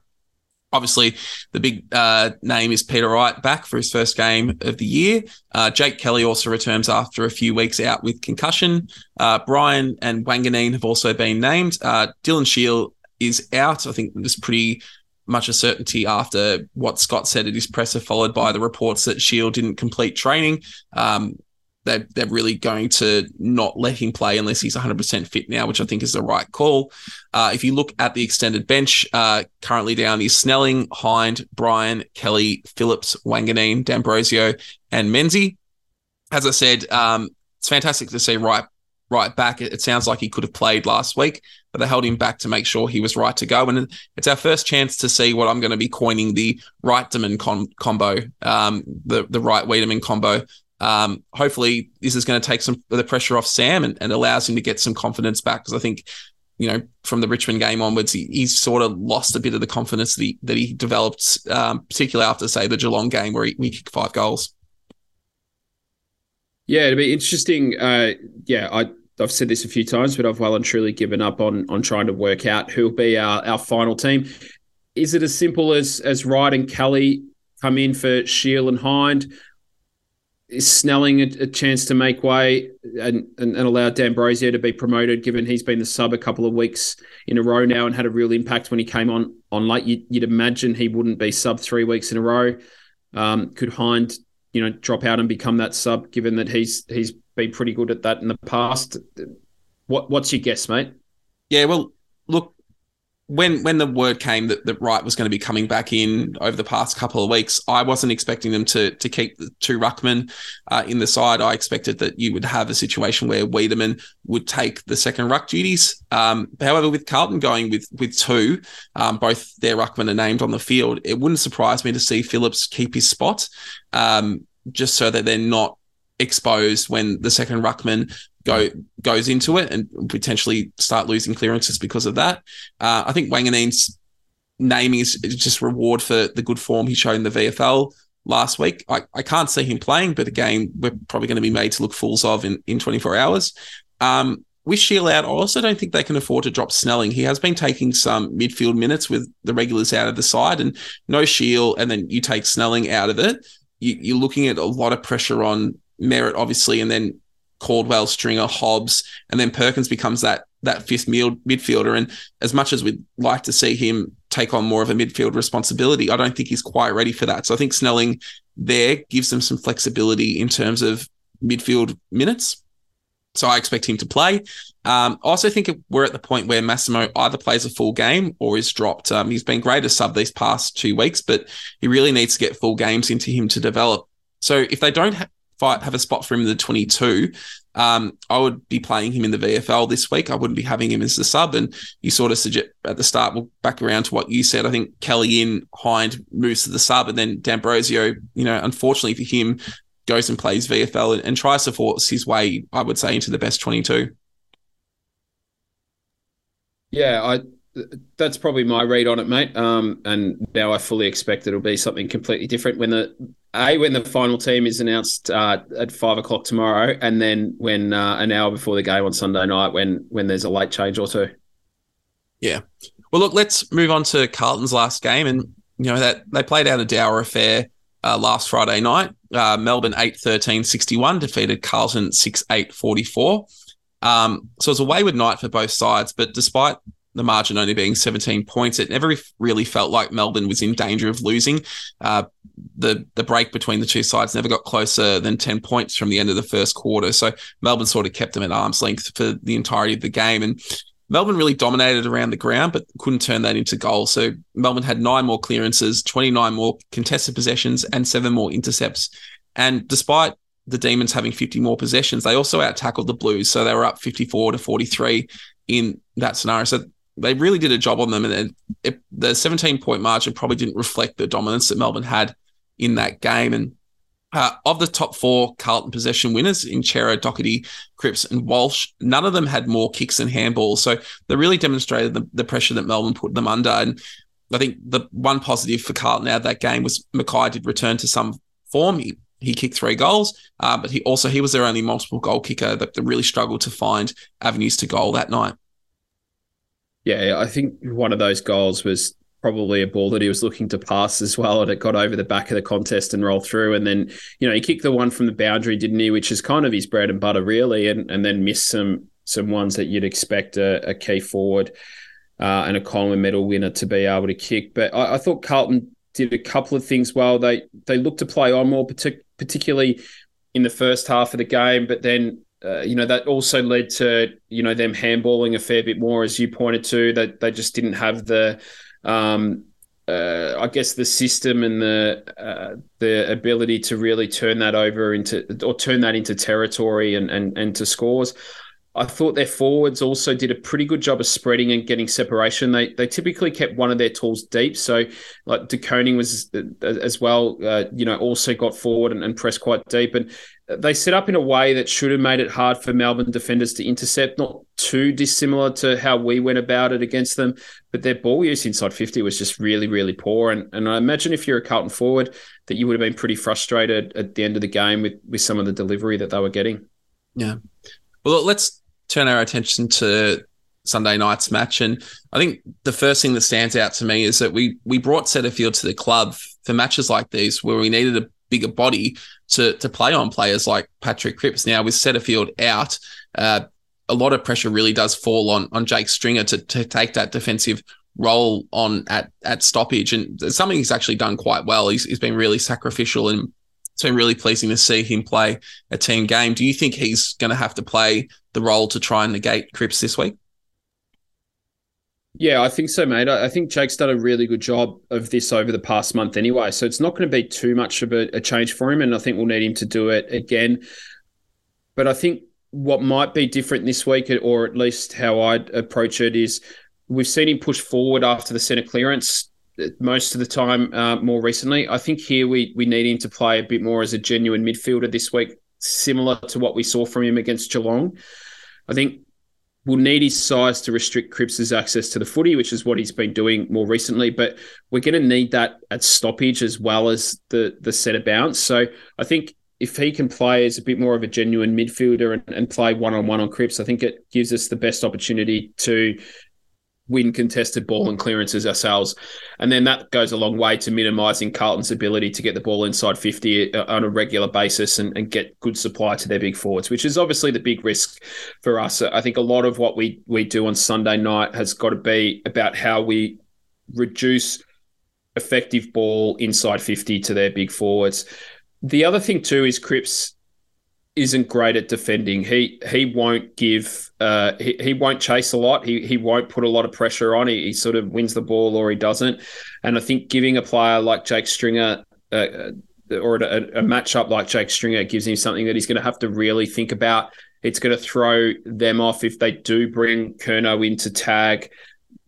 Obviously, the big uh, name is Peter Wright back for his first game of the year. Uh, Jake Kelly also returns after a few weeks out with concussion. Uh, Bryan and Wanganeen have also been named. Uh, Dylan Shiel is out. I think there's pretty much a certainty after what Scott said at his presser, followed by the reports that Shiel didn't complete training. Um, they're, they're really going to not let him play unless he's 100% fit now, which I think is the right call. Uh, if you look at the extended bench, uh, currently down is Snelling, Hind, Bryan, Kelly, Phillips, Wanganeen, D'Ambrosio, and Menzie. As I said, um, it's fantastic to see right right back. It, sounds like he could have played last week, but they held him back to make sure he was right to go. And it's our first chance to see what I'm going to be coining the Reitman com- combo, um, the the Wright Weideman combo. Um, hopefully, this is going to take some of the pressure off Sam and, and allows him to get some confidence back because I think, you know, from the Richmond game onwards, he, he's sort of lost a bit of the confidence that he that he developed, um, particularly after say the Geelong game where he, he kicked five goals. Yeah, it'd be interesting. Uh, yeah, I I've said this a few times, but I've well and truly given up on on trying to work out who'll be our, our final team. Is it as simple as as Wright and Kelly come in for Shiel and Hind? Is Snelling a, a, chance to make way and, and, and allow D'Ambrosio to be promoted, given he's been the sub a couple of weeks in a row now and had a real impact when he came on on late. You'd, you'd imagine he wouldn't be sub three weeks in a row. Um, could Hind, you know, drop out and become that sub, given that he's he's been pretty good at that in the past. What what's your guess, mate? Yeah, well, look, when when the word came that, that Wright was going to be coming back in over the past couple of weeks, I wasn't expecting them to to keep the two ruckmen uh, in the side. I expected that you would have a situation where Weideman would take the second ruck duties. Um, however, with Carlton going with with two, um, both their ruckmen are named on the field. It wouldn't surprise me to see Phillips keep his spot, um, just so that they're not exposed when the second ruckman go goes into it and potentially start losing clearances because of that. Uh, I think Wanganeen's naming is just reward for the good form he showed in the VFL last week. I, I can't see him playing, but again, we're probably going to be made to look fools of in, in 24 hours. Um, with Shiel out, I also don't think they can afford to drop Snelling. He has been taking some midfield minutes with the regulars out of the side, and no Shiel, and then you take Snelling out of it. You, are looking at a lot of pressure on Merrett, obviously, and then Caldwell, Stringer, Hobbs, and then Perkins becomes that that fifth midfielder. And as much as we'd like to see him take on more of a midfield responsibility, I don't think he's quite ready for that. So I think Snelling there gives them some flexibility in terms of midfield minutes. So I expect him to play. Um, I also think we're at the point where Massimo either plays a full game or is dropped. Um, he's been great as sub these past two weeks, but he really needs to get full games into him to develop. So if they don't ha- fight, have a spot for him in the 22, um, I would be playing him in the VFL this week. I wouldn't be having him as the sub. And you sort of suggest at the start, we'll back around to what you said. I think Kelly in, Hind moves to the sub, and then D'Ambrosio, you know, unfortunately for him, goes and plays VFL and, and tries to force his way, I would say, into the best 22. Yeah, I that's probably my read on it, mate. Um, and now I fully expect it'll be something completely different when the a when the final team is announced uh, at five o'clock tomorrow, and then when uh, an hour before the game on Sunday night, when when there's a late change or two. Yeah. Well, look, let's move on to Carlton's last game, and you know that they played out a dour affair uh, last Friday night. Uh, Melbourne 8 13 61 defeated Carlton 6 8 44. Um, so it was a wayward night for both sides, but despite the margin only being 17 points, it never really felt like Melbourne was in danger of losing. Uh, the the break between the two sides never got closer than 10 points from the end of the first quarter. So Melbourne sort of kept them at arm's length for the entirety of the game. And Melbourne really dominated around the ground, but couldn't turn that into goals. So Melbourne had nine more clearances, 29 more contested possessions, and seven more intercepts. And despite the Demons having 50 more possessions, they also out tackled the Blues. So they were up 54 to 43 in that scenario. So they really did a job on them. And it, the 17 point margin probably didn't reflect the dominance that Melbourne had in that game. And uh, of the top four Carlton possession winners in Cerra, Docherty, Cripps, and Walsh, none of them had more kicks and handballs. So they really demonstrated the, the pressure that Melbourne put them under. And I think the one positive for Carlton out of that game was McKay did return to some form. He, he kicked three goals, uh, but he also he was their only multiple goal kicker that, that really struggled to find avenues to goal that night. Yeah, I think one of those goals was probably a ball that he was looking to pass as well, and it got over the back of the contest and rolled through. And then, you know, he kicked the one from the boundary, didn't he? Which is kind of his bread and butter, really, and and then missed some some ones that you'd expect a, a key forward uh, and a Coleman medal winner to be able to kick. But I, I, thought Carlton did a couple of things well. They they looked to play on more, partic- particularly in the first half of the game, but then uh, you know that also led to you know them handballing a fair bit more, as you pointed to. That they just didn't have the um, uh, I guess the system and the uh, the ability to really turn that over into or turn that into territory and and and to scores. I thought their forwards also did a pretty good job of spreading and getting separation. They they typically kept one of their tools deep. So like De Koning was uh, as well, uh, you know, also got forward and, and, pressed quite deep. And they set up in a way that should have made it hard for Melbourne defenders to intercept. Not too dissimilar to how we went about it against them, but their ball use inside 50 was just really, really poor. And and I imagine if you're a Carlton forward, that you would have been pretty frustrated at the end of the game with with some of the delivery that they were getting. Yeah. Well, let's turn our attention to Sunday night's match. And I think the first thing that stands out to me is that we we brought Setterfield to the club for matches like these where we needed a bigger body to to play on players like Patrick Cripps. Now with Setterfield out, uh, a lot of pressure really does fall on on Jake Stringer to to take that defensive role on at at stoppage, and something he's actually done quite well. He's, he's been really sacrificial and it's been really pleasing to see him play a team game. Do you think he's going to have to play the role to try and negate Cripps this week? Yeah, I think so, mate. I think Jake's done a really good job of this over the past month anyway. So it's not going to be too much of a, a change for him. And I think we'll need him to do it again. But I think what might be different this week, or at least how I'd approach it, is we've seen him push forward after the centre clearance most of the time uh, more recently. I think here we we need him to play a bit more as a genuine midfielder this week, similar to what we saw from him against Geelong. I think will need his size to restrict Cripps's access to the footy, which is what he's been doing more recently. But we're going to need that at stoppage as well as the the set of bounce. So I think if he can play as a bit more of a genuine midfielder and, and play one on one on Cripps, I think it gives us the best opportunity to win contested ball and clearances ourselves. And then that goes a long way to minimising Carlton's ability to get the ball inside 50 uh, on a regular basis and, and, get good supply to their big forwards, which is obviously the big risk for us. I think a lot of what we, we do on Sunday night has got to be about how we reduce effective ball inside 50 to their big forwards. The other thing too is Cripps isn't great at defending. He he won't give uh, he, he won't chase a lot. He he won't put a lot of pressure on. He, he sort of wins the ball or he doesn't. And I think giving a player like Jake Stringer uh, uh or a, a matchup like Jake Stringer gives him something that he's going to have to really think about. It's going to throw them off if they do bring Curnow in to tag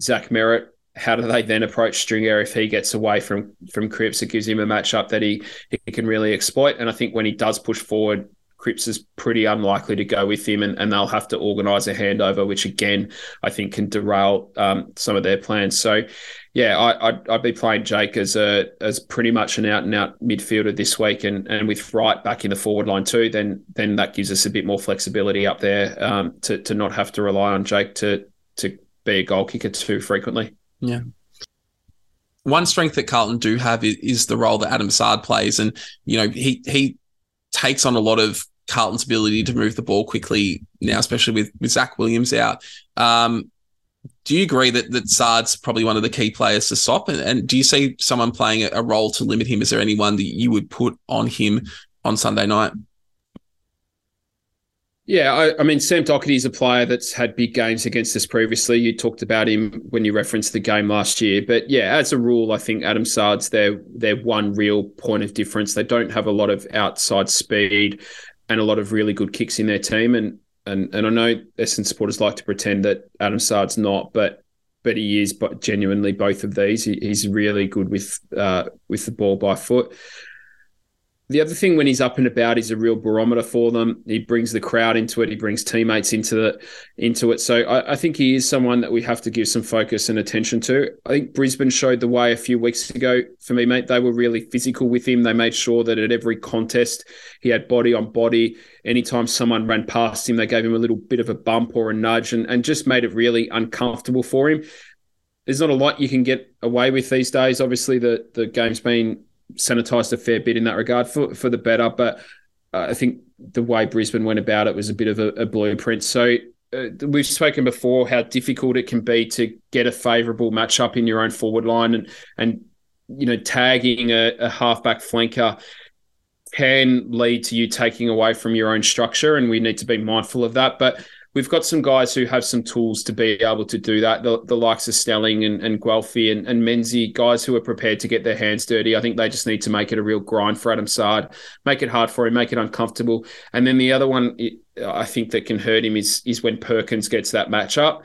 Zach Merrett how do they then approach Stringer if he gets away from from Cripps? It gives him a matchup that he he can really exploit. And I think when he does push forward, Cripps is pretty unlikely to go with him, and, and they'll have to organise a handover, which again I think can derail um, some of their plans. So, yeah, I, would I'd be playing Jake as a as pretty much an out and out midfielder this week, and and with Wright back in the forward line too, then then that gives us a bit more flexibility up there um, to to not have to rely on Jake to to be a goal kicker too frequently. Yeah. One strength that Carlton do have is, is the role that Adam Saad plays, and you know he he takes on a lot of Carlton's ability to move the ball quickly now, especially with with Zach Williams out. Um, do you agree that that Saad's probably one of the key players to stop? And, and do you see someone playing a, role to limit him? Is there anyone that you would put on him on Sunday night? Yeah, I, I, mean, Sam Docherty is a player that's had big games against us previously. You talked about him when you referenced the game last year. But yeah, as a rule, I think Adam Saad's their their one real point of difference. They don't have a lot of outside speed and a lot of really good kicks in their team. And and and I know Essendon supporters like to pretend that Adam Saad's not, but but he is but genuinely both of these. He, he's really good with uh, with the ball by foot the other thing when he's up and about is a real barometer for them. He brings the crowd into it. He brings teammates into the into it. So I, I, think he is someone that we have to give some focus and attention to. I think Brisbane showed the way a few weeks ago for me, mate. They were really physical with him. They made sure that at every contest he had body on body. Anytime someone ran past him, they gave him a little bit of a bump or a nudge and, and just made it really uncomfortable for him. There's not a lot you can get away with these days. Obviously, the the game's been sanitized a fair bit in that regard for for the better. But uh, I think the way Brisbane went about it was a bit of a, a blueprint. So uh, we've spoken before how difficult it can be to get a favourable matchup in your own forward line, and and you know tagging a, a halfback flanker can lead to you taking away from your own structure, and we need to be mindful of that. But we've got some guys who have some tools to be able to do that. The, the likes of Snelling and, and Guelfi and, and Menzie, guys who are prepared to get their hands dirty. I think they just need to make it a real grind for Adam Saad, make it hard for him, make it uncomfortable. And then the other one, I think that can hurt him is is when Perkins gets that matchup.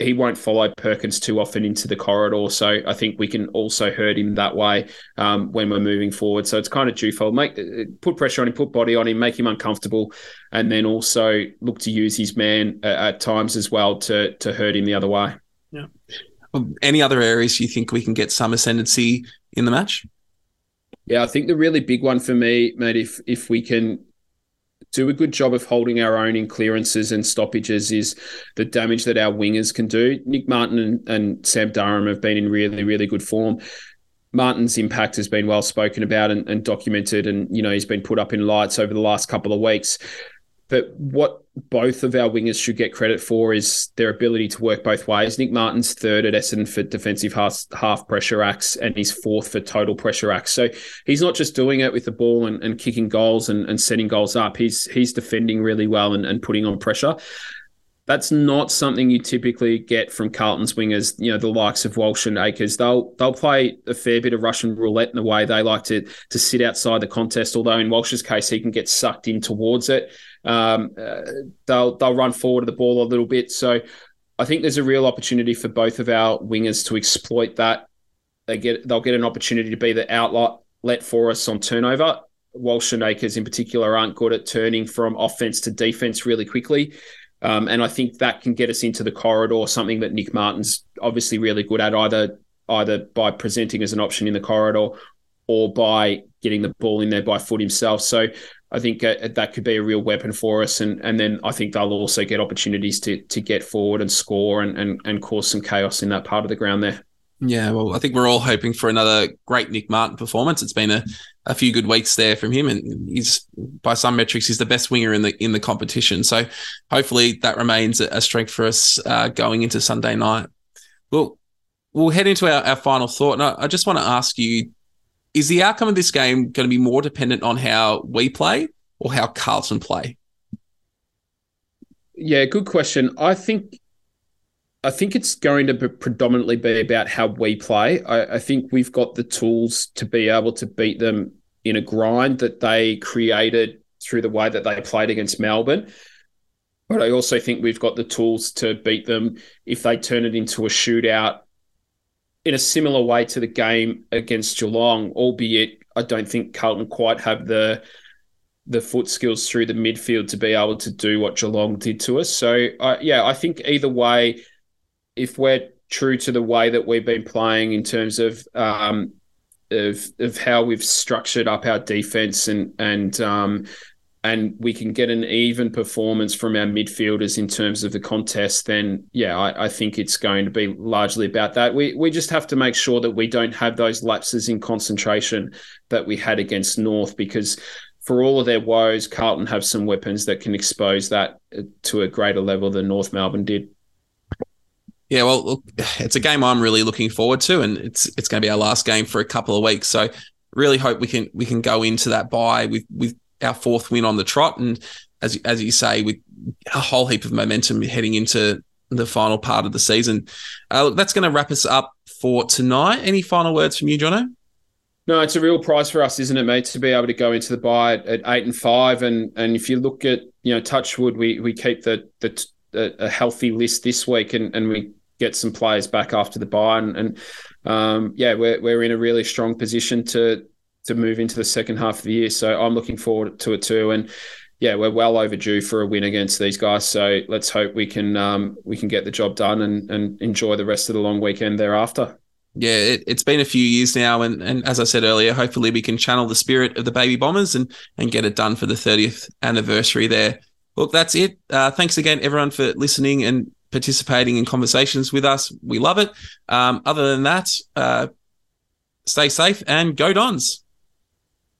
He won't follow Perkins too often into the corridor, so I think we can also hurt him that way um, when we're moving forward. So it's kind of twofold: make put pressure on him, put body on him, make him uncomfortable, and then also look to use his man at, at times as well to to hurt him the other way. Yeah. Any other areas you think we can get some ascendancy in the match? Yeah, I think the really big one for me, mate, if if we can do a good job of holding our own in clearances and stoppages is the damage that our wingers can do. Nick Martin and, and Sam Durham have been in really, really good form. Martin's impact has been well spoken about and, and, documented, and you know he's been put up in lights over the last couple of weeks. But what both of our wingers should get credit for is their ability to work both ways. Nick Martin's third at Essendon for defensive half, half pressure acts, and he's fourth for total pressure acts. So he's not just doing it with the ball and, and kicking goals and, and, setting goals up. He's he's defending really well and, and putting on pressure that's not something you typically get from Carlton's wingers. You know, the likes of Walsh and Acres. They'll they'll play a fair bit of Russian roulette in the way they like to to sit outside the contest. Although in Walsh's case, he can get sucked in towards it. Um, uh, they'll they'll run forward of the ball a little bit. So I think there's a real opportunity for both of our wingers to exploit that. They get they'll get an opportunity to be the outlet for us on turnover. Walsh and Acres in particular aren't good at turning from offense to defense really quickly Um, and I think that can get us into the corridor, something that Nick Martin's obviously really good at, either either by presenting as an option in the corridor or by getting the ball in there by foot himself. So I think uh, that could be a real weapon for us. And and then I think they'll also get opportunities to to get forward and score and and, and cause some chaos in that part of the ground there. Yeah, well, I think we're all hoping for another great Nick Martin performance. It's been a, a few good weeks there from him, and he's by some metrics he's the best winger in the in the competition. So hopefully that remains a, strength for us uh, going into Sunday night. Well, we'll head into our, our final thought, and I, I just want to ask you: Is the outcome of this game going to be more dependent on how we play or how Carlton play? Yeah, good question. I think I think it's going to predominantly be about how we play. I, I, think we've got the tools to be able to beat them in a grind that they created through the way that they played against Melbourne. But I also think we've got the tools to beat them if they turn it into a shootout in a similar way to the game against Geelong, albeit I don't think Carlton quite have the the foot skills through the midfield to be able to do what Geelong did to us. So, uh, yeah, I think either way, if we're true to the way that we've been playing in terms of um, of of how we've structured up our defense and and um, and we can get an even performance from our midfielders in terms of the contest, then yeah, I, I, think it's going to be largely about that. We we just have to make sure that we don't have those lapses in concentration that we had against North, because for all of their woes, Carlton have some weapons that can expose that uh, to a greater level than North Melbourne did. Yeah, well, look, it's a game I'm really looking forward to, and it's it's going to be our last game for a couple of weeks. So, really hope we can we can go into that bye with with our fourth win on the trot, and as as you say, with a whole heap of momentum heading into the final part of the season. Uh, that's going to wrap us up for tonight. Any final words from you, Jono? No, it's a real prize for us, isn't it, mate, to be able to go into the bye at, at eight and five, and and if you look at you know Touchwood, we we keep the the a healthy list this week, and and we get some players back after the bye, and, and um, yeah, we're we're in a really strong position to to move into the second half of the year. So I'm looking forward to it too, and yeah, we're well overdue for a win against these guys. So let's hope we can um, we can get the job done and and enjoy the rest of the long weekend thereafter. Yeah, it, has been a few years now, and and as I said earlier, hopefully we can channel the spirit of the baby bombers and and get it done for the 30th anniversary there. Look, that's it. Uh, thanks again, everyone, for listening and participating in conversations with us. We love it. Um, other than that, uh, stay safe and go Dons.